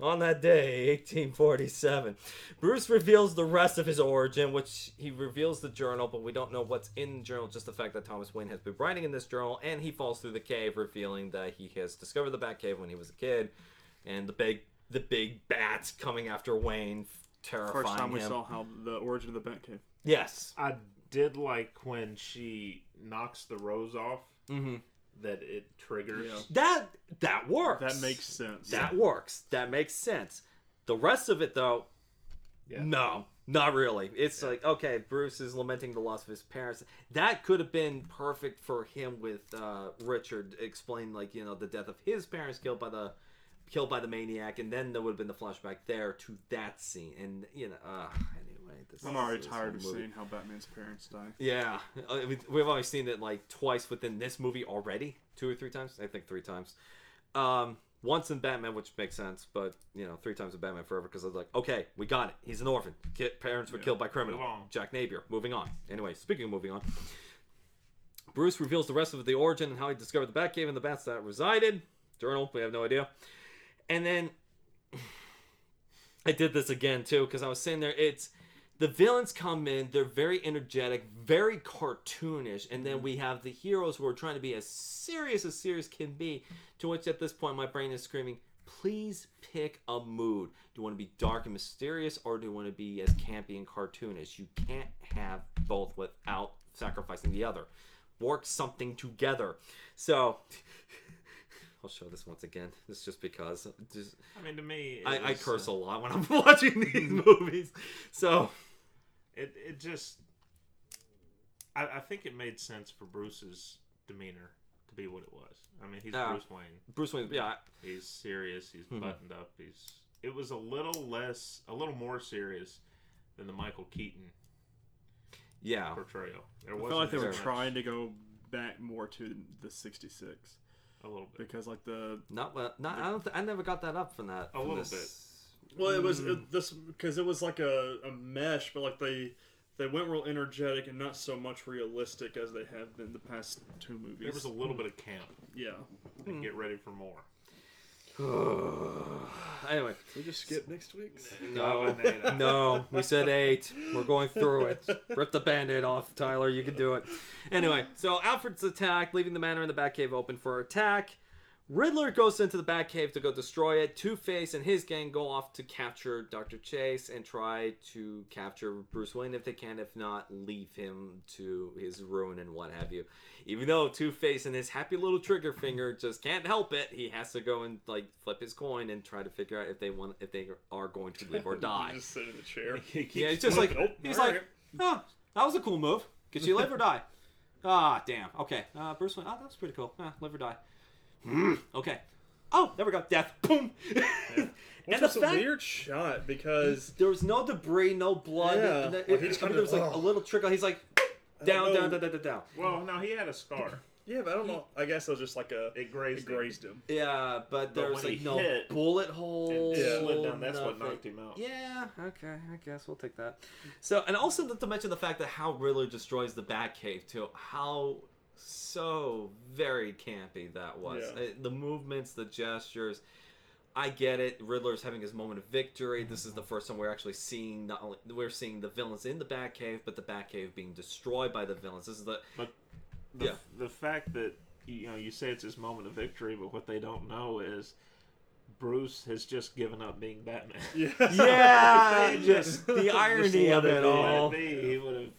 On that day, 1847, Bruce reveals the rest of his origin, which he reveals the journal, but we don't know what's in the journal, just the fact that Thomas Wayne has been writing in this journal, and he falls through the cave, revealing that he has discovered the Batcave when he was a kid, and the big the big bats coming after Wayne, terrifying First time we him. saw how the origin of the Bat Batcave. Yes. I did like when she knocks the rose off hmm that it triggers. Yeah. That that works. That makes sense. that works. That makes sense. The rest of it, though, Yeah. no, not really. It's like okay, Bruce is lamenting the loss of his parents. That could have been perfect for him with uh, Richard explain like you know the death of his parents killed by the killed by the maniac, and then there would have been the flashback there to that scene. And you know, uh, anyway, this I'm is- already this tired of movie. seeing how Batman's parents die. Yeah, uh, we- we've only seen it like twice within this movie already, two or three times. I think three times. Um, once in Batman, which makes sense, but you know, three times in Batman Forever because I was like, okay, we got it. He's an orphan. Kid, parents were Yeah. killed by criminal. Jack Napier. Moving on. Anyway, speaking of moving on, Bruce reveals the rest of the origin and how he discovered the Batcave and the bats that resided. Journal, we have no idea. And then I did this again too because I was sitting there. It's the villains come in, they're very energetic, very cartoonish, and then we have the heroes who are trying to be as serious as serious can be. To which at this point my brain is screaming, please pick a mood. Do you want to be dark and mysterious or do you want to be as campy and cartoonish? You can't have both without sacrificing the other. Work something together. So I'll show this once again. It's just because just, I mean, to me, I, I curse a uh, lot when I'm watching these movies. So It it just. I, I think it made sense for Bruce's demeanor to be what it was. I mean, he's Yeah. Bruce Wayne. Bruce Wayne, yeah, He's serious. He's Mhm. buttoned up. He's. It was a little less, a little more serious than the Michael Keaton yeah. portrayal. There I wasn't felt like they were much- trying to go back more to the '66 a little bit. because, like the Not well. Not. I don't. Th- I never got that up from that. A from little this. Well, it was Mm. it, this because it was like a, a mesh, but like they they went real energetic and not so much realistic as they have been the past two movies. There was a little bit of camp. yeah. And get ready for more. anyway, We just skip next week. no, no. We said eight. We're going through it. Rip the band-aid off, Tyler. You can do it. Anyway, so Alfred's attacked, leaving the manor and the Batcave open for attack. Riddler goes into the Batcave to go destroy it. Two Face and his gang go off to capture Dr. Chase and try to capture Bruce Wayne if they can. If not, leave him to his ruin and what have you. Even though Two Face and his happy little trigger finger just can't help it, he has to go and like flip his coin and try to figure out if they want if they are going to live or die. just sit in the chair. Yeah, it's just like Nope, he's alright. like, oh, that was a cool move. Could she live or die? Ah, damn. Okay, uh, Bruce Wayne. Oh, that was pretty cool. Ah, live or die. Hmm, okay. Oh, there we go. Death. Boom. Which and the was a fact weird shot because there was no debris, no blood. Yeah. and it- Like, he it- I mean, there was like a oh. little trickle. He's like down, down, down, down, down, down. Well, no, he had a scar. yeah, but I don't know. I guess it was just like a It grazed, it grazed him. Yeah, but there But was like no hit bullet hole. and Yeah. slid down. That's what knocked him out. Yeah, okay, I guess we'll take that. So, and also not to mention the fact that how Riddler destroys the Batcave too. How so very campy that was. Yeah. Uh, The movements, the gestures. I get it. Riddler's having his moment of victory. This is the first time we're actually seeing not only we're seeing the villains in the Batcave, but the Batcave being destroyed by the villains. This is the The, Yeah. the fact that you know you say it's his moment of victory, but what they don't know is Bruce has just given up being Batman. Yeah. yeah, just the irony let of it all. be, he would have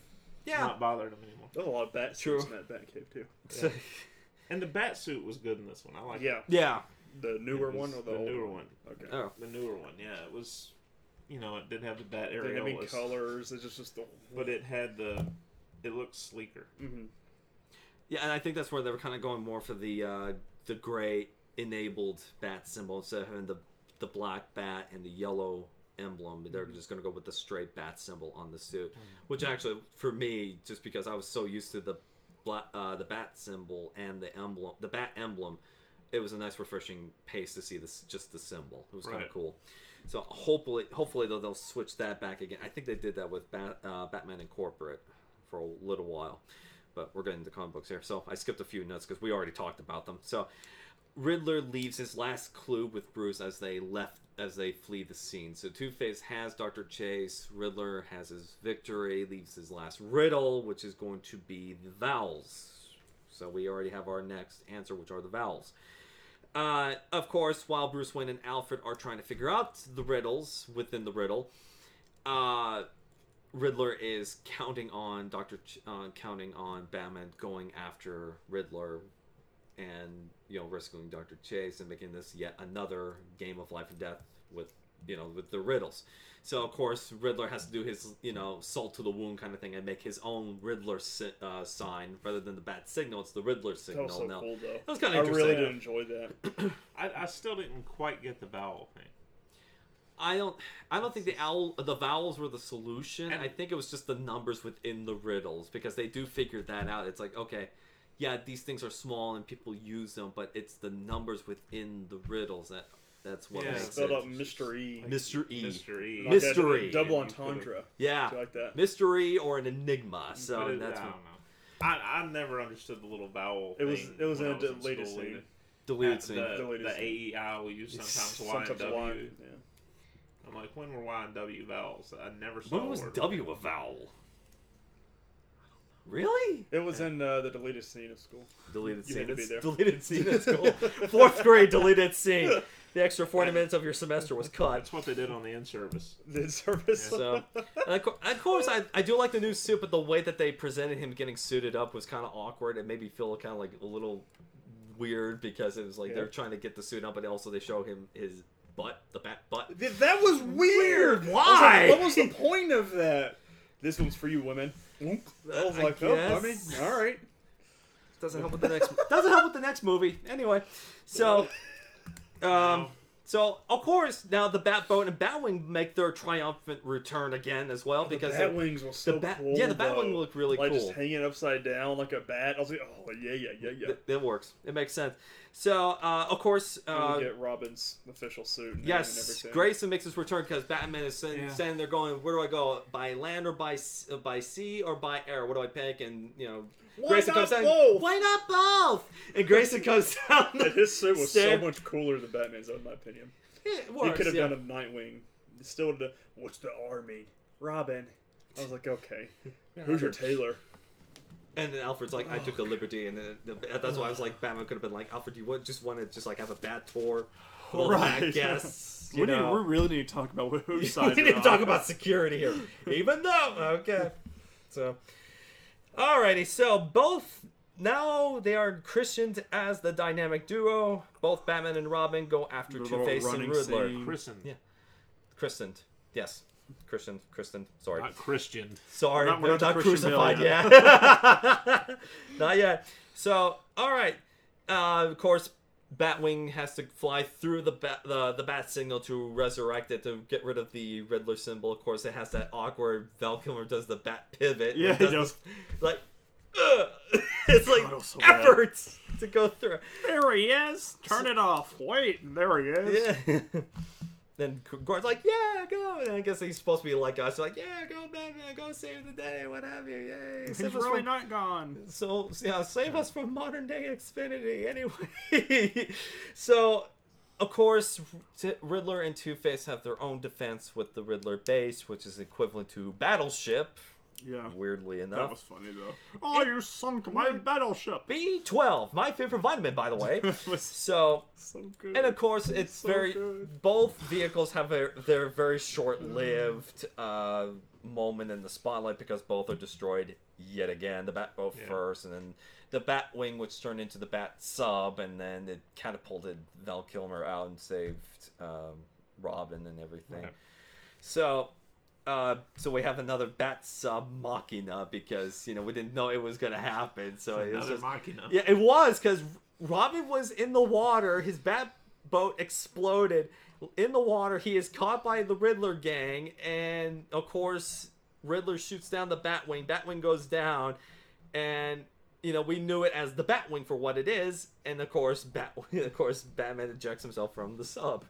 Yeah, not bothered him anymore. There's a lot of bat True. suits in that bat cave too. So- And the bat suit was good in this one. I like Yeah, yeah. the newer one or the, the old newer one. Okay. Oh, The newer one, yeah, it was. You know, it didn't have the bat They have me areolas, colors. It's just just the. but it had the. It looked sleeker. hmm Yeah, and I think that's where they were kind of going more for the uh, the gray enabled bat symbol instead of having the the black bat and the yellow emblem. They're just going to go with the straight bat symbol on the suit, which actually for me, just because I was so used to the uh, the bat symbol and the emblem, the bat emblem, it was a nice refreshing pace to see this just the symbol. It was kind of cool. So hopefully, hopefully they'll, they'll switch that back again. I think they did that with Bat, uh, Batman Incorporate for a little while but we're getting into comic books here. So I skipped a few notes because we already talked about them. So Riddler leaves his last clue with Bruce as they left as they flee the scene. So Two Face has Doctor Chase. Riddler has his victory. Leaves his last riddle, which is going to be the vowels. So we already have our next answer, which are the vowels. Uh, of course, while Bruce Wayne and Alfred are trying to figure out the riddles within the riddle, uh, Riddler is counting on Doctor, Ch- uh, counting on Batman going after Riddler, and you know rescuing Doctor Chase and making this yet another game of life and death with you know with the riddles. So of course Riddler has to do his you know salt to the wound kind of thing and make his own Riddler si- uh, sign rather than the bat signal. It's the Riddler That signal was so now. cool though. That was kinda I really interesting. did enjoy that. I, I still didn't quite get the vowel thing. I don't. I don't think the owl, the vowels were the solution. And- I think it was just the numbers within the riddles because they do figure that out. It's like okay, yeah, these things are small and people use them, but it's the numbers within the riddles that that's what Yeah. makes Spelled it. out mystery. Mr. E. Mystery. Like a Mystery. Double entendre. Yeah, you like that? mystery or an enigma. So it- that's I don't know. I, I never understood the little vowel. It was it was in when a I deleted school scene. deleted scene. The, Deleted the scene. AEI we use sometimes Y and Sometimes W. one. Yeah. I'm like, when were Y and W vowels? I never saw. when a was word. W a vowel? Really? It was in uh, the deleted scene of school. Deleted You scene. had to be It's there. Deleted scene at school. Fourth grade deleted scene. The extra forty minutes of your semester was cut. That's what they did on the in service. The in service. So, and of, course, I, I do like the new suit, but the way that they presented him getting suited up was kind of awkward. It made me feel kind of like a little weird because it was like Yeah. they're trying to get the suit up, but also they show him his butt, the bat butt. That was weird. Why? Was like, what was the point of that? This one's for you, women. I was I like, oh, I mean, guess. all right. Doesn't help with the next. doesn't help with the next movie. Anyway, so, um, so of course now the Batboat and Batwing make their triumphant return again as well because the they- bat wings was so the bat, cool. yeah, the Batwing though. looked really like cool. just hanging upside down like a bat. I was like, oh yeah, yeah, yeah, yeah. Th- It works. It makes sense. So, uh, of course, uh, we get Robin's official suit. And yes, and. Grayson makes his return because Batman is saying, Yeah. standing there going, "Where do I go? By land or by uh, by sea or by air? What do I pick?" And you know, Why Grayson not comes down. both? Why not both? And Grayson comes down. And his suit was so Stand- much cooler than Batman's, in my opinion. It he could have yeah. done a Nightwing. Still, would have. What's the R mean? Robin. I was like, okay. Who's your tailor? And then Alfred's like, I oh. took a liberty, and then the, that's why I was like, Batman could have been like, Alfred, you would just want to just like have a bad tour, with all the Right. bad guests. You We, need, know. we really need to talk about whose we side. need to talk about security here, even though okay. So, alrighty. So both now they are christened as the dynamic duo. Both Batman and Robin go after Two little Face and running Riddler. scene. Christian, Yeah. Christened, yes. Christian, Christian. Sorry, not Christian. sorry, We're not- we're not the not Christian crucified yet. yet. not yet. So, all right. Uh, of course, Batwing has to fly through the bat, the the bat signal to resurrect it to get rid of the Riddler symbol. Of course, it has that awkward Val Kilmer does the bat pivot. Yeah, does does. like. it's like it was bad. efforts to go through. There he is. Turn it off. Wait, there he is. Yeah. then Gordon's like, "Yeah, go." And I guess he's supposed to be like uh, us, like, "Yeah, go, Batman, go save the day, what have you? Yay!" He's Save us really from- not gone. so yeah, save us from modern day Xfinity. Anyway, so of course, Riddler and Two Face have their own defense with the Riddler base, which is equivalent to Battleship. Yeah. Weirdly enough. That was funny though. Oh, you sunk my battleship. B12, my favorite vitamin, by the way. So so good. and of course it's so very good. both vehicles have a their very short-lived uh, moment in the spotlight because both are destroyed yet again the batboat Yeah. first and then the batwing which turned into the bat sub and then it catapulted val kilmer out and saved um, robin and everything so uh, so we have another bat sub machina because you know we didn't know it was gonna happen so it was Another just Machina. yeah, it was because Robin was in the water. His bat boat exploded in the water. He is caught by the Riddler gang, and of course, Riddler shoots down the Batwing. Batwing goes down, and you know we knew it as the Batwing for what it is. And of course, Bat, of course, Batman ejects himself from the sub.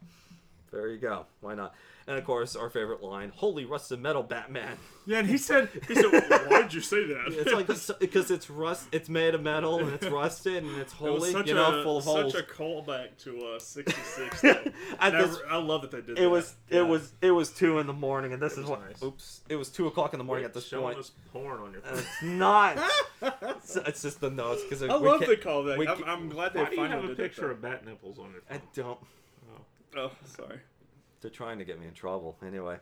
There you go. Why not? And of course, our favorite line: "Holy rusted metal, Batman." Yeah, and he said, he said, why did you say that? It's like because it's rust. It's made of metal and it's rusted and it's holy. such You know, a, full of holes. Such a callback to uh, 66. though. At Never- this- I love that they did it that. was Yeah. it was it was two in the morning, and this is what. nice. Oops! It was two o'clock in the morning Quit at this showing point. us porn on your And phone. It's not. it's, it's just the notes because I love the callback. we I'm, I'm glad they Why do you finally have a picture of bat nipples on your I phone? don't. Oh, sorry. They're trying to get me in trouble. Anyway,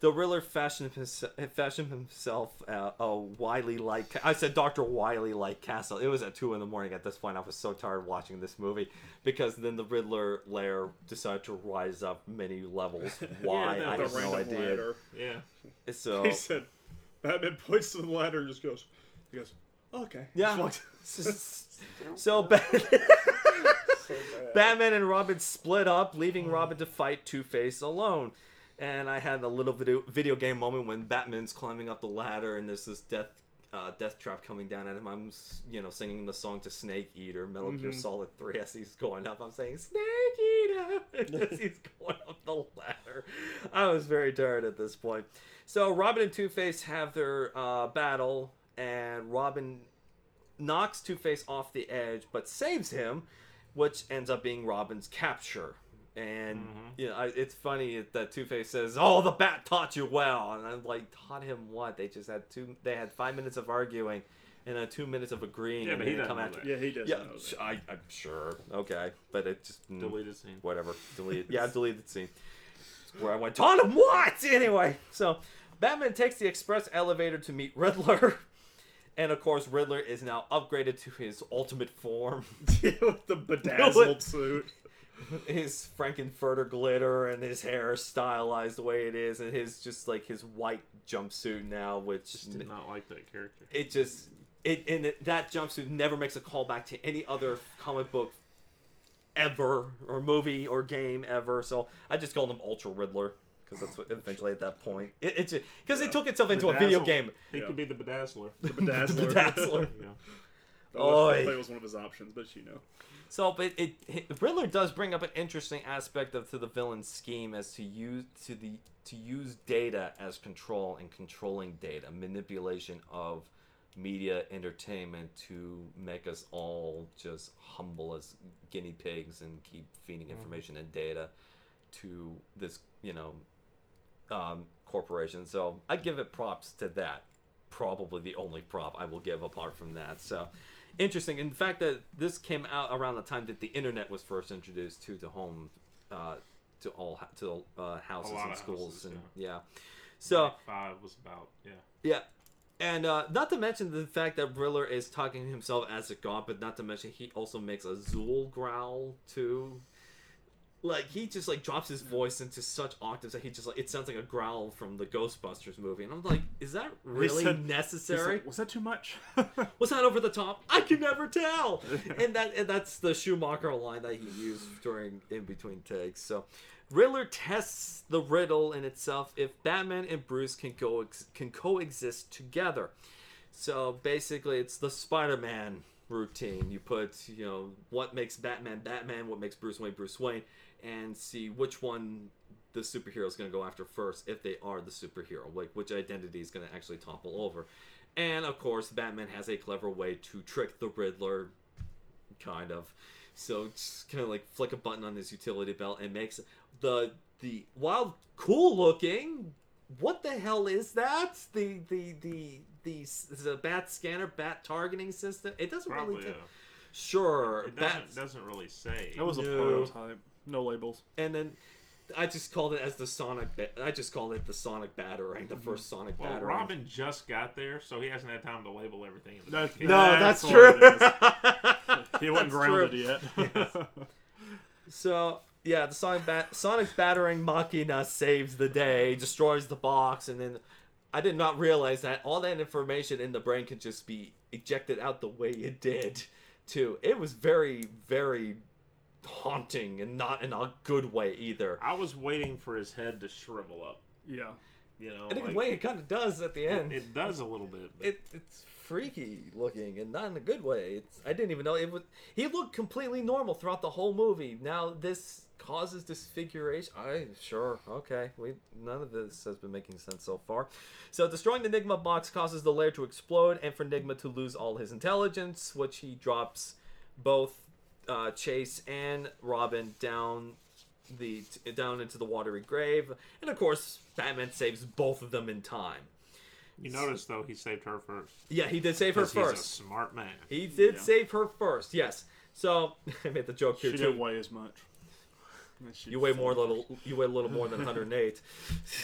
the Riddler fashioned himself, fashioned himself uh, a Wily like. I said Doctor Wily like castle. It was at two in the morning at this point. I was so tired watching this movie because then the Riddler lair decided to rise up many levels. Why Yeah, I have no idea. ladder. Yeah. So He said, Batman points to the ladder and just goes, he goes, okay. Yeah. So Bat- so. Batman and Robin split up, leaving Robin to fight Two Face alone. And I had a little video video game moment when Batman's climbing up the ladder and there's this death uh, death trap coming down at him. I'm you know singing the song to Snake Eater, Metal Gear Mhm. Solid Three as he's going up. I'm saying Snake Eater as he's going up the ladder. I was very tired at this point. So Robin and Two Face have their uh, battle, and Robin knocks Two Face off the edge, but saves him, which ends up being Robin's capture. And Mhm. you know, I, it's funny that Two Face says, "Oh, the bat taught you well," and I'm like, "Taught him what?" They just had two. They had five minutes of arguing, and then two minutes of agreeing, Yeah, and but then he they doesn't come know after. that. Yeah, he does Yeah, know. I, I'm sure. Okay, but it just mm, Deleted scene. whatever. Delete. Yeah, deleted scene. It's where I went. Taught him what? Anyway, so Batman takes the express elevator to meet Riddler. And of course, Riddler is now upgraded to his ultimate form. With the bedazzled suit. his Frankenfurter glitter and his hair stylized the way it is, and his just like his white jumpsuit now, which Just did not like that character. it just it and it, that jumpsuit never makes a callback to any other comic book ever or movie or game ever. So I just called him Ultra Riddler because that's what eventually at that point it, it's because it took itself into a video game. He Yeah. could be the bedazzler. The bedazzler. Bedazzler. Yeah. That was, that was one of his options, but you know. So, but it, it Riddler does bring up an interesting aspect of to the villain's scheme as to use to the to use data as control and controlling data, manipulation of media entertainment to make us all just humble as guinea pigs and keep feeding mm-hmm. information and data to this, you know, um, corporation. So I give it props to that. Probably the only prop I will give apart from that. So interesting. In fact, that this came out around the time that the internet was first introduced to the home, uh, to all to uh, houses and schools houses, and yeah. So Night five was about yeah. yeah. And uh, not to mention the fact that Riddler is talking to himself as a god, but not to mention he also makes a Zuul growl too. Like he just like drops his voice into such octaves that he just like it sounds like a growl from the Ghostbusters movie, and I'm like, is that really said- necessary? was that too much? Was that over the top? I can never tell. and that and that's the Schumacher line that he used during in between takes. So Riddler tests the riddle in itself if Batman and Bruce can go ex- can coexist together. So basically, it's the Spider-Man routine. You put you know what makes Batman Batman, what makes Bruce Wayne Bruce Wayne, and see which one the superhero is going to go after first if they are the superhero like which identity is going to actually topple over and of course batman has a clever way to trick the riddler kind of so just kind of like flick a button on his utility belt and makes the the wild cool looking what the hell is that the the the the, the bat scanner bat targeting system it doesn't Probably really yeah. sure It doesn't, doesn't really say. That was a No. prototype. No labels. and then I just called it as the Sonic. Ba- I just called it the Sonic Battering, the mm-hmm. first Sonic well, Battering. Robin just got there, so he hasn't had time to label everything. In the That's- no, That's that's, true. He wasn't That's grounded true. yet. So yeah, the Sonic bat- Sonic Battering Machina saves the day, destroys the box, and then I did not realize that all that information in the brain could just be ejected out the way it did. Too, it was very, very haunting and not in a good way either. I was waiting for his head to shrivel up. yeah. You know, In a way, it kind of does at the end. it does a little bit. But it, it's freaky looking and not in a good way. It's I didn't even know it was. He looked completely normal throughout the whole movie. Now this causes disfiguration. I sure okay. We none of this has been making sense so far. So destroying the Enigma box causes the lair to explode and for Enigma to lose all his intelligence, which he drops both uh, Chase and Robin down the t- down into the watery grave, and of course Batman saves both of them in time. You notice though he saved her first. Yeah, he did save her 'Cause he's a first. smart man. He did Yeah. save her first. Yes. So I made the joke here She here didn't too. weigh as much. You weigh more fell. little. You weigh a little more than 108.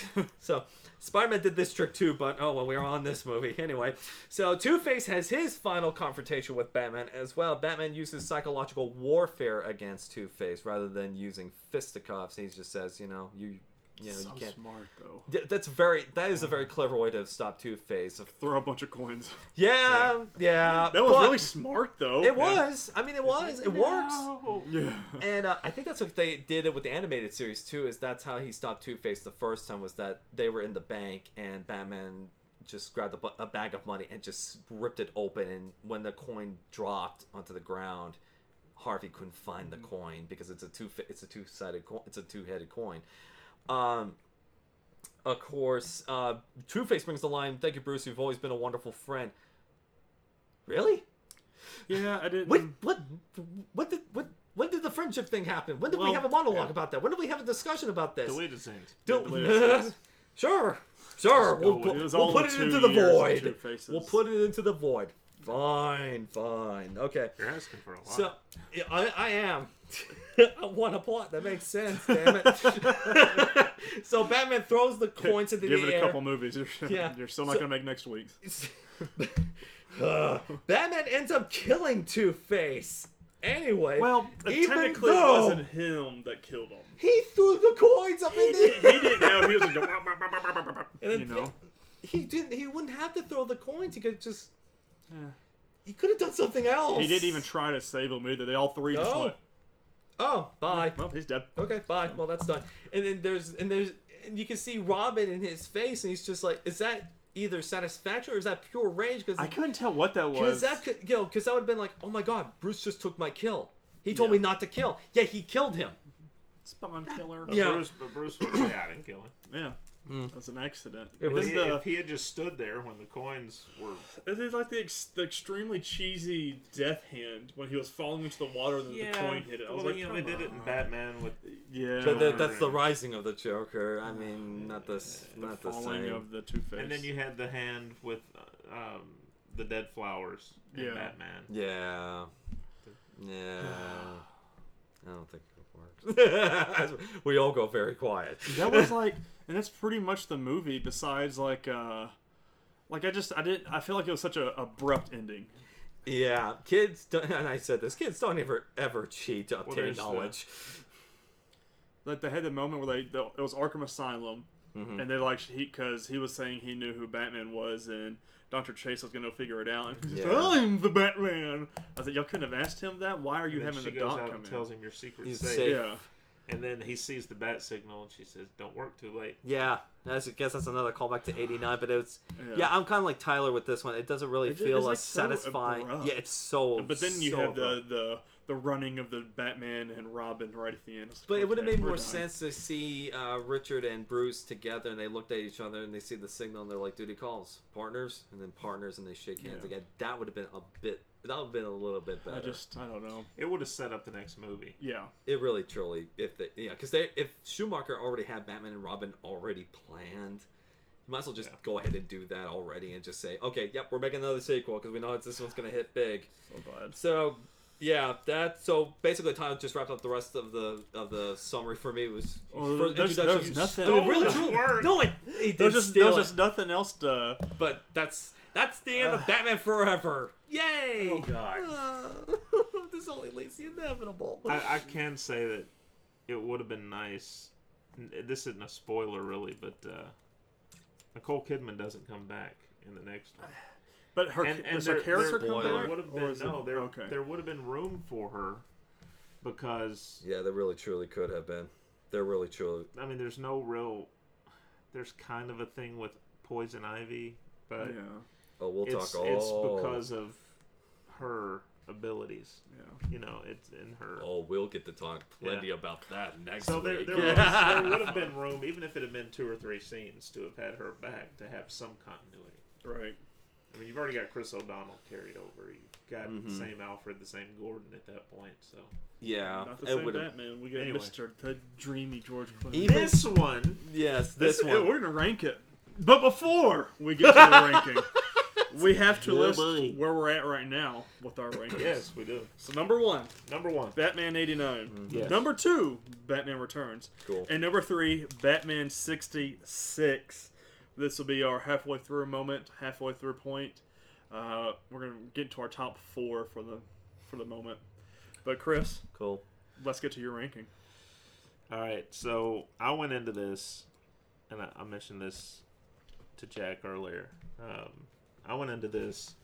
so Spider-Man did this trick too, but oh well, we are on this movie anyway. So Two Face has his final confrontation with Batman as well. Batman uses psychological warfare against Two Face rather than using fisticuffs. He just says, you know, you, you know, so you can't. smart though. Th- That's very. That is a very clever way to stop Two Face. Throw a bunch of coins. Yeah, yeah. That was but really smart though. It was. I mean, it was. It works. Yeah. And uh, I think that's what they did it with the animated series too. Is that's how he stopped Two Face the first time was that they were in the bank and Batman just grabbed a, a bag of money and just ripped it open. And when the coin dropped onto the ground, Harvey couldn't find the coin because it's a two it's a two sided coin. It's a two headed coin. Um, of course, uh, Two Face brings the line, "Thank you, Bruce. You've always been a wonderful friend." Really? Yeah, I didn't. What what what did what when did the friendship thing happen? When did we have a monologue yeah. about that? When did we have a discussion about this? Deleted scenes. Do- deleted scenes. sure, sure. We'll, go with put- it. It we'll put it into the void. We'll put it into the void. Fine, fine. Okay. You're asking for a lot. So yeah, I, I am. I want a plot that makes sense. Damn it. so Batman throws the coins into Give the air. Give it a couple movies. You're, Yeah. you're still not So- gonna make next week. Uh, Batman ends up killing Two Face. Anyway, Well, even technically, it wasn't him that killed him. he threw the coins up in the. He the didn't know. He was like, And then you know. he didn't. He wouldn't have to throw the coins. He could just. Yeah. He could have done something else. He didn't even try to save him either. They all three just went. Oh, bye. Well, he's dead. Okay, bye. Well, that's done. And then there's and there's and you can see Robin in his face, and he's just like, is that either satisfaction or is that pure rage? Because I couldn't tell what that was. because that could you know because that would have been like, oh my god, Bruce just took my kill. He told Yeah. me not to kill. Yeah, he killed him. Spawn killer. But Yeah. Bruce, but Bruce would say, I didn't kill him. Yeah. Mm. That was an accident. It It was was If he, the, if he had just stood there when the coins were. it is like the, ex, the extremely cheesy death hand when he was falling into the water and then Yeah, the coin hit it. I was well, like, you know, they did it in. Batman with Yeah. But Yeah. the, that's the rising of the Joker. I mean, not this, the not the falling same. of the Two Face. And then you had the hand with uh, um, the dead flowers in Yeah. Batman. Yeah. Yeah. I don't think it works. we all go very quiet. that was like, and that's pretty much the movie. Besides, like, uh, like I just I didn't. I feel like it was such a abrupt ending. Yeah, kids. Don't, and I said this: kids don't ever ever cheat to obtain there's the- knowledge. Like they had the moment where they the, it was Arkham Asylum, Mhm. and they like he because he was saying he knew who Batman was and. Dr. Chase was gonna figure it out, and he's just, Yeah. I'm the Batman. I was like, y'all couldn't have asked him that. Why are you And having the goes doc come and in? tells him your secret. He's safe. safe. Yeah, And then he sees the bat signal and she says, "Don't work too late." Yeah, I guess that's another callback to '89. But it's yeah, Yeah. I'm kind of like Tyler with this one. It doesn't really It feel it's, like, as so satisfying. yeah, it's so. but then you so have the, abrupt. the the running of the Batman and Robin right at the end. But it would have made more done. sense to see uh, Richard and Bruce together, and they looked at each other, and they see the signal, and they're like, "Duty calls, partners," and then partners, and they shake hands Yeah. again. That would have been a bit. That would have been a little bit better. I just I don't know. It would have set up the next movie. Yeah, It really, truly, if they, yeah, because they, if Schumacher already had Batman and Robin already planned, you might as well just Yeah. go ahead and do that already, and just say, okay, yep, we're making another sequel because we know it's, this one's gonna hit big. so glad. So, yeah, that. So basically, Tyler just wrapped up the rest of the of the summary for me. It was Oh, for there's- introduction- there's nothing- No, it really, Stole truly, the word. no, it, it There's just there's it. just nothing else to. But that's that's the end of Batman Forever. Yay! Oh, God. this only leads the inevitable. I, I can say that it would have been nice. This isn't a spoiler, really, but uh, Nicole Kidman doesn't come back in the next one. But her And, and does there, her character there, come Spoiler. back? would have been is it- no, there, okay. there would have been room for her because yeah, there really truly could have been. There really truly. I mean, there's no real. There's kind of a thing with poison ivy, but yeah. Oh, we'll it's talk it's all. because of her abilities. Yeah. You know, it's in her. Oh, we'll get to talk plenty about that next So there, week. there, was, there would have been room, even if it had been two or three scenes, to have had her back to have some continuity. Right. I mean, you've already got Chris O'Donnell carried over. You've got Mhm. the same Alfred, the same Gordon at that point. So yeah, Not the it same would've- Batman. We got Anyway. Mr. the dreamy George Clooney. Even- this one, Yes, this Yeah, one. we're gonna rank it. But before we get to the ranking, we have to list buddy. where we're at right now with our rankings. yes, we do. So number one, Number one, Batman '89. Yes. Number two, Batman Returns. Cool. And number three, Batman '66. This will be our halfway through moment, halfway through point. Uh, we're gonna get to our top four for the for the moment. But Chris, Cool. let's get to your ranking. All right, so I went into this, and I, I mentioned this to Jack earlier. Um, I went into this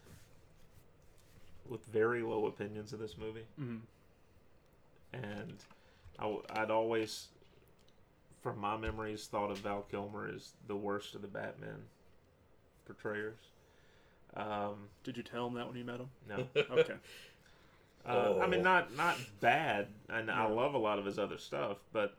with very low opinions of this movie, Mhm. and I, would always, from my memories, thought of Val Kilmer as the worst of the Batman portrayers. Um, Did you tell him that when you met him? no, Okay. Uh, I mean, Oh. not not bad, and I love a lot of his other stuff, but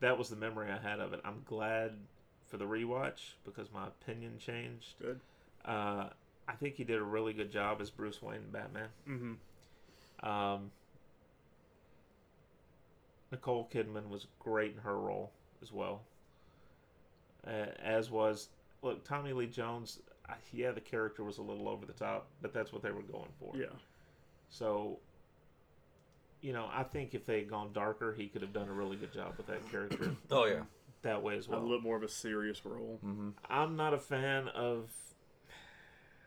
that was the memory I had of it. I'm glad for the rewatch because my opinion changed. Good. Uh, I think he did a really good job as Bruce Wayne and Batman. Mm-hmm. Um, Nicole Kidman was great in her role as well, uh, as was look Tommy Lee Jones. I, yeah, the character was a little over the top, but that's what they were going for. Yeah. So, you know, I think if they had gone darker, he could have done a really good job with that character Oh yeah. that way as well. A well. little more of a serious role. Mm-hmm. I'm not a fan of.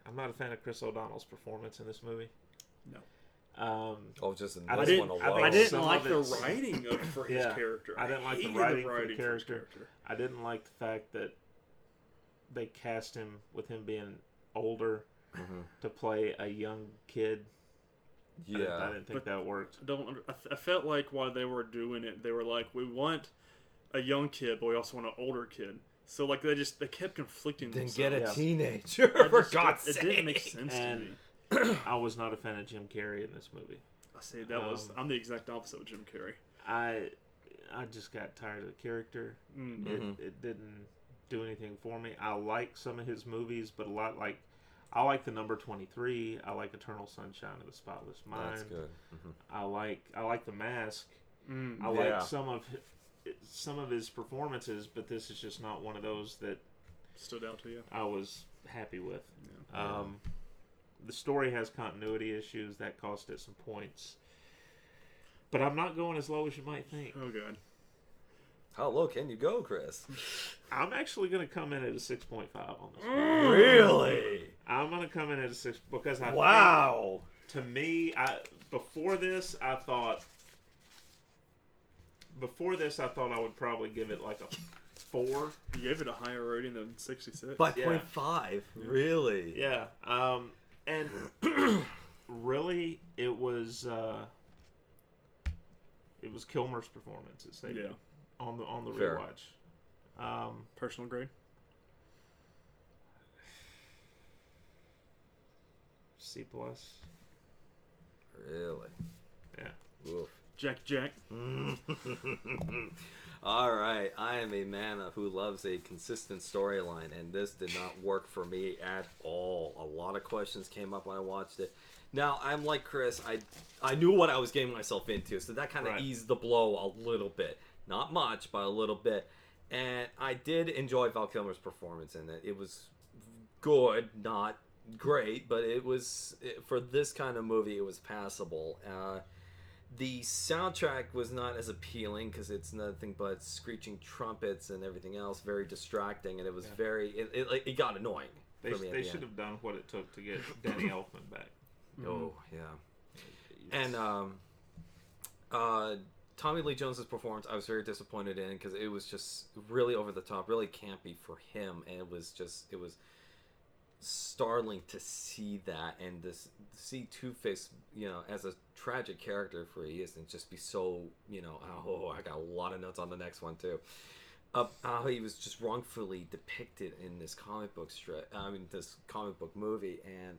I'm not a fan of Chris O'Donnell's performance in this movie. No. Um, Oh, just in I didn't- one I alone. think I didn't some like the writing of, for his Yeah. character. I didn't like the hated writing for the his character. I didn't like the fact that they cast him with him being older Mhm. to play a young kid. I didn't- I didn't think But- that worked. I don't. under- I, f- I felt like while they were doing it, they were like, we want a young kid, but we also want an older kid. So like they just they kept conflicting. Then themselves. get a Yeah. teenager I for just- God's it sake. didn't make sense And- to me. I was not a fan of Jim Carrey in this movie. I see that was. Um, I'm the exact opposite of Jim Carrey. I I just got tired of the character. Mm. Mhm. It, it didn't do anything for me. I like some of his movies, but a lot like I like the number twenty three. I like Eternal Sunshine of the Spotless Mind. That's good. Mhm. I like I like The Mask. Mm. I Yeah. like some of hi- some of his performances, but this is just not one of those that Stood out to you. I was happy with. Yeah. Um, the story has continuity issues that cost it some points, but I'm not going as low as you might think. Oh god. How low can you go, Chris? I'm actually going to come in at a 6.5 on this. one. Really? I'm going to come in at a six because I think- Wow. to me, I before this I thought before this I thought I would probably give it like a four. You gave it a higher rating than 66. Five Yeah. point five. Really? Yeah. Um, and really, it was uh, it was Kilmer's performance. It saved yeah. me on the on the Fair. rewatch. Um, Personal grade. C plus. Really? Yeah. Oof. Jack Jack. All right, I am a man who loves a consistent storyline, and this did not work for me at all. A lot of questions came up when I watched it. Now I'm like Chris. I I knew what I was getting myself into, so that kind of Right. eased the blow a little bit. Not much, but a little bit. And I did enjoy Val Kilmer's performance in it. It was good, not great, but it was for this kind of movie. It was passable. Uh, the soundtrack was not as appealing because it's nothing but screeching trumpets and everything else, very distracting, and it was Yeah. very it, it, like, it got annoying. They, for me at they the should end. have done what it took to get Danny Elfman back. Oh yeah, and um, uh, Tommy Lee Jones's performance, I was very disappointed in because it was just really over the top, really campy for him, and it was just it was startling to see that and this see Two Face, you know, as a tragic character for he is, and just be so you know, oh, I got a lot of notes on the next one too. Of how he was just wrongfully depicted in this comic book strip. I mean, this comic book movie, and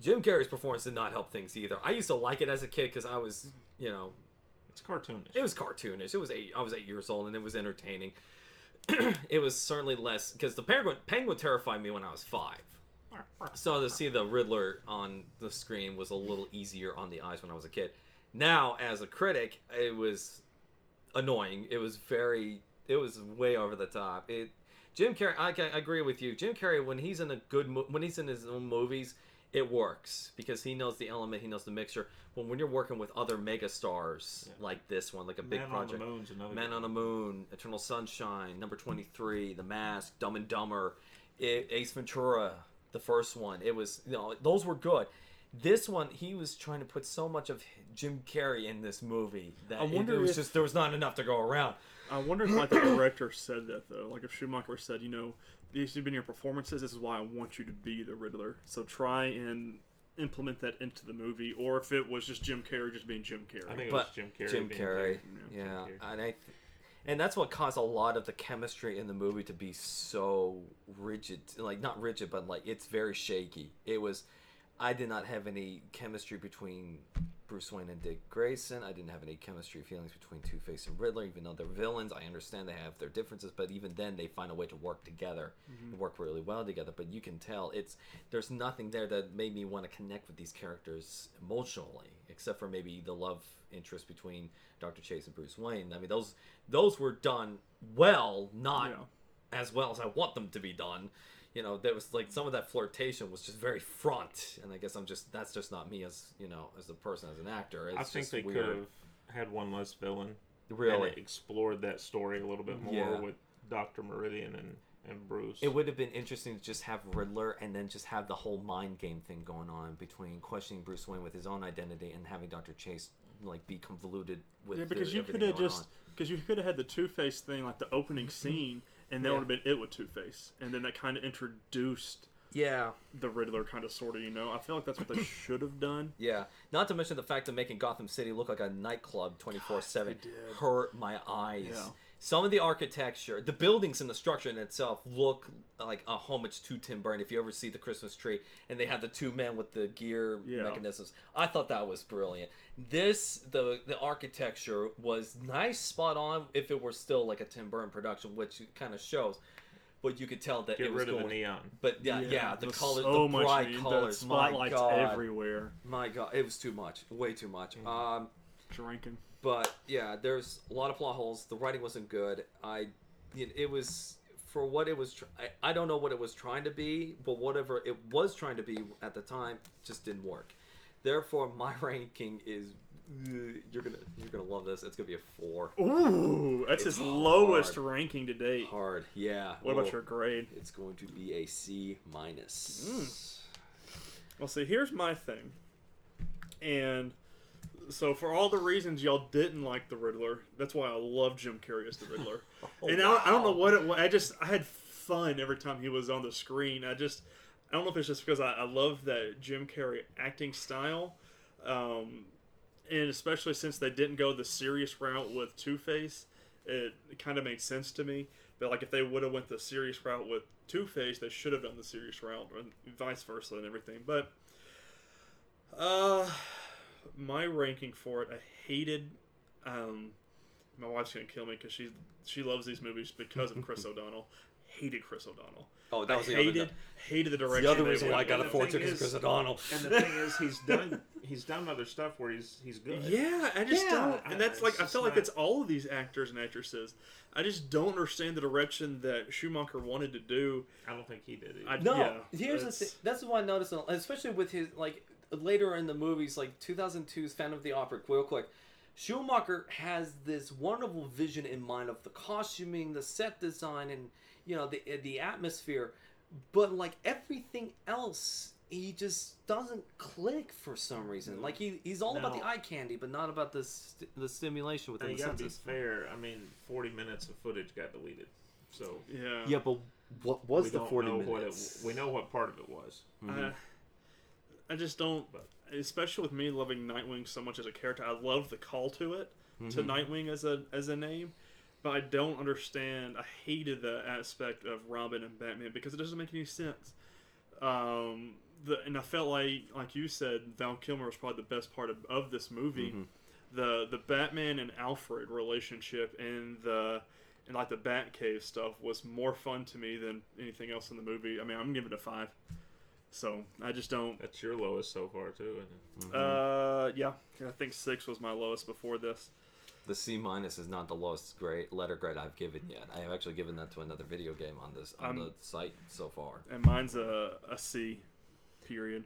Jim Carrey's performance did not help things either. I used to like it as a kid because I was, you know, It's cartoonish. it was cartoonish. It was eight. I was eight years old, and it was entertaining. it was certainly less because the penguin penguin terrified me when I was five. So to see the Riddler on the screen was a little easier on the eyes when I was a kid. Now, as a critic, it was annoying. It was very. It was way over the top. It. Jim Carrey, I, I agree with you. Jim Carrey, when he's in a good, mo- when he's in his own movies, it works because he knows the element, he knows the mixture. But when you're working with other mega stars Yeah. like this one, like a big Man project, on the Moon's another. Man on the. Moon, Eternal Sunshine, Number 23, The Mask, Dumb and Dumber, Ace Ventura, the first one. It was, you know, those were good. This one, he was trying to put so much of Jim Carrey in this movie that I wonder it, was if- just there was not enough to go around. I wonder if like the director said that though. Like if Schumacher said, you know, these have been your performances. This is why I want you to be the Riddler. So try and implement that into the movie, or if it was just Jim Carrey just being Jim Carrey. I think it was But Jim Carrey. Jim being Carrey, Jim yeah, Carrey. and I, th- and that's what caused a lot of the chemistry in the movie to be so rigid, like not rigid, but like it's very shaky. It was, I did not have any chemistry between Bruce Wayne and Dick Grayson. I didn't have any chemistry feelings between Two Face and Riddler, even though they're villains. I understand they have their differences, but even then, they find a way to work together mm-hmm. and work really well together. But you can tell it's there's nothing there that made me want to connect with these characters emotionally, except for maybe the love interest between Dr. Chase and Bruce Wayne. I mean, those those were done well, not Yeah. as well as I want them to be done. You know, there was like some of that flirtation was just very front, and I guess I'm just that's just not me as you know as a person as an actor. It's I think just they weird. could have had one less villain. really. And explored that story a little bit more Yeah. with Doctor Meridian and and Bruce. It would have been interesting to just have Riddler and then just have the whole mind game thing going on between questioning Bruce Wayne with his own identity and having Dr. Chase like be convoluted with yeah, because the, you everything could have just because you could have had the Two Face thing like the opening scene, and that Yeah. would have been it with Two Face, and then that kind of introduced yeah the Riddler, kind of sort of. You know, I feel like that's what they should have done. yeah not to mention the fact of making Gotham City look like a nightclub 24 7 hurt my eyes. Yeah. Some of the architecture, the buildings and the structure in itself look like a homage to Tim Burton. If you ever see the Christmas tree and they have the two men with the gear Yeah. mechanisms, I thought that was brilliant. This the the architecture was nice, spot on. If it were still like a Tim Burton production, which kind of shows, but you could tell that Get it was rid of going. the neon. But yeah, yeah, the, there's color, so the bright neon, colors, the my god, everywhere. my god, it was too much, way too much. Um, Drinking. But yeah, there's a lot of plot holes. The writing wasn't good. I, it, was for what it was. Tr- I, I don't know what it was trying to be, but whatever it was trying to be at the time just didn't work. Therefore, my ranking is. You're gonna you're gonna love this. It's gonna be a four. Ooh, that's It's his lowest ranking to date. Hard, yeah. What Oh, about your grade? It's going to be a C minus. Mm. Well, see, here's my thing. And so, for all the reasons y'all didn't like the Riddler, that's why I love Jim Carrey as the Riddler. and I, I don't know what it was. I just I had fun every time he was on the screen. I just I don't know if it's just because I, I love that Jim Carrey acting style, um, and especially since they didn't go the serious route with Two Face, it, it kind of made sense to me. But like if they would have went the serious route with Two Face, they should have done the serious route, and vice versa, and everything. But uh, my ranking for it, I hated. Um, my wife's gonna kill me because she she loves these movies because of Chris O'Donnell. Hated Chris O'Donnell. Oh, that was I the hated other. hated the direction. The other reason why I got a it. four thing is is- Chris O'Donnell. And the thing is, he's done he's done other stuff where he's he's good. Yeah, I just Yeah, don't, and that's it's like I just feel like not- it's all of these actors and actresses. I just don't understand the direction that Schumacher wanted to do. I don't think he did it. I- No, Yeah, here's the thing. That's what I noticed, especially with his like later in the movies, like 2002's Phantom of the Opera. Real quick, Schumacher has this wonderful vision in mind of the costuming, the set design, and you know the the atmosphere, but like everything else. He just doesn't click for some reason. Like he, he's all about the eye candy, but not about the st- the stimulation within and the you gotta be senses. fair. I mean, forty minutes of footage got deleted, so Yeah, Yeah, but what was we the don't forty know minutes? what it. We know what part of it was. I, I just don't. But- Especially with me loving Nightwing so much as a character, I love the call to it to Mm-hmm. Nightwing as a as a name, but I don't understand. I hated the aspect of Robin and Batman because it doesn't make any sense. Um, the and I felt like, like you said, Val Kilmer was probably the best part of, of this movie. Mm-hmm. The the Batman and Alfred relationship and the and like the Batcave stuff was more fun to me than anything else in the movie. I mean, I'm giving it a five. So I just don't. That's your lowest so far too. Isn't it? Uh, yeah, I think six was my lowest before this. The C minus is not the lowest grade letter grade I've given yet. I have actually given that to another video game on this on I'm- the site so far. and mine's a, a C, period.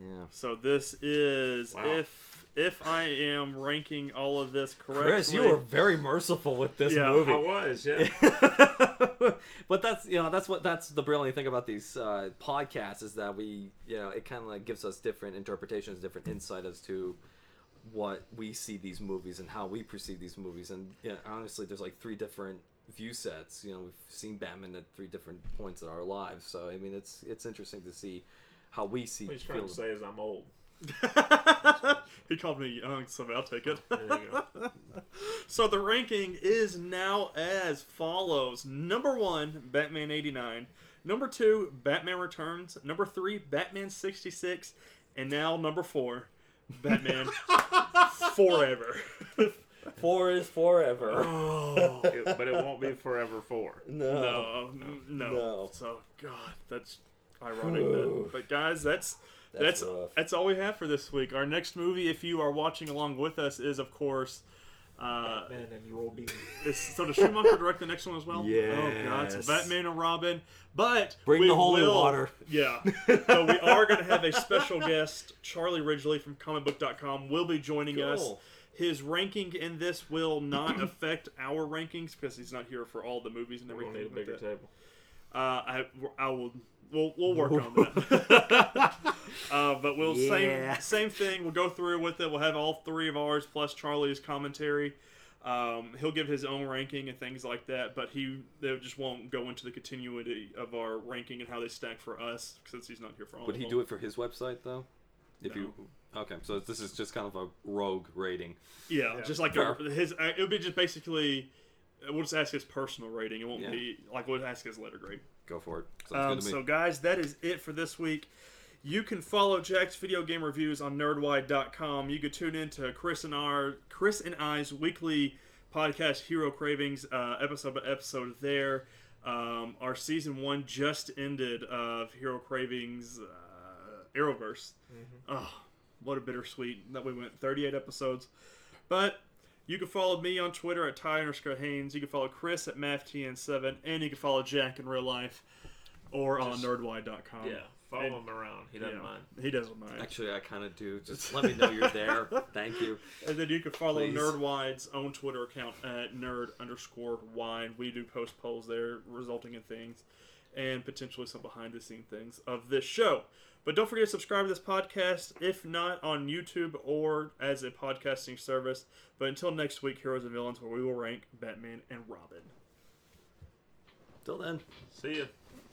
Yeah. So this is Wow. if if I am ranking all of this correctly. Chris, you were very merciful with this Yeah, movie. I was, yeah. but that's you know that's what that's the brilliant thing about these uh, podcasts is that we you know it kind of like gives us different interpretations, different insight as to what we see these movies and how we perceive these movies. And yeah, honestly, there's like three different view sets. You know, we've seen Batman at three different points in our lives. So I mean, it's it's interesting to see how we see. What he's trying to say is I'm old. he called me young, so I'll take it. There you go. so the ranking is now as follows: number one, Batman '89; number two, Batman Returns; number three, Batman '66; and now number four, Batman Forever. Four is forever. Oh, it- but it won't be forever four. No, no, No. So God, that's ironic. That, but guys, that's that's That's that's, all we have for this week. Our next movie, if you are watching along with us, is of course. Uh, Man, and you will be. so does Schumacher direct the next one as well? Oh God, Yes. Batman and Robin. But Bring we the holy will- water. Yeah. so we are going to have a special guest, Charlie Ridgely from comicbook.com, will be joining us. His ranking in this will not affect our rankings because he's not here for all the movies and We're everything. need a like bigger that. table. Uh, I, I will. We'll, we'll work on that. uh, but we'll Yeah. same same thing. We'll go through with it. We'll have all three of ours plus Charlie's commentary. Um, he'll give his own ranking and things like that, but he they just won't go into the continuity of our ranking and how they stack for us since he's not here for all. Would of he them. do it for his website though? If No. you okay, so this is just kind of a rogue rating. Yeah, Yeah. just like a, his. Uh, it would be just basically. uh, We'll just ask his personal rating. It won't Yeah. be like we'll ask his letter grade. Go for it. Um, good to me. so, guys, that is it for this week. You can follow Jack's video game reviews on nerdwide.com. You can tune in to Chris and our Chris and I's weekly podcast, Hero Cravings, uh, episode by episode. There, um, our season one just ended of Hero Cravings uh, Arrowverse. Oh, what a bittersweet that we went 38 episodes. But you can follow me on Twitter at Ty underscore Haynes. You can follow Chris at MathTN7, and you can follow Jack in real life or on Just- nerdwide.com. Yeah, follow And- him around. He doesn't Yeah, mind. He doesn't mind. Actually, I kind of do. Just let me know you're there. Thank you. And then you can follow Please. Nerdwide's own Twitter account at nerd underscore wide. We do post polls there, resulting in things and potentially some behind the scene things of this show. But don't forget to subscribe to this podcast, if not on YouTube or as a podcasting service. But until next week, Heroes and Villains, where we will rank Batman and Robin. Till then. See ya.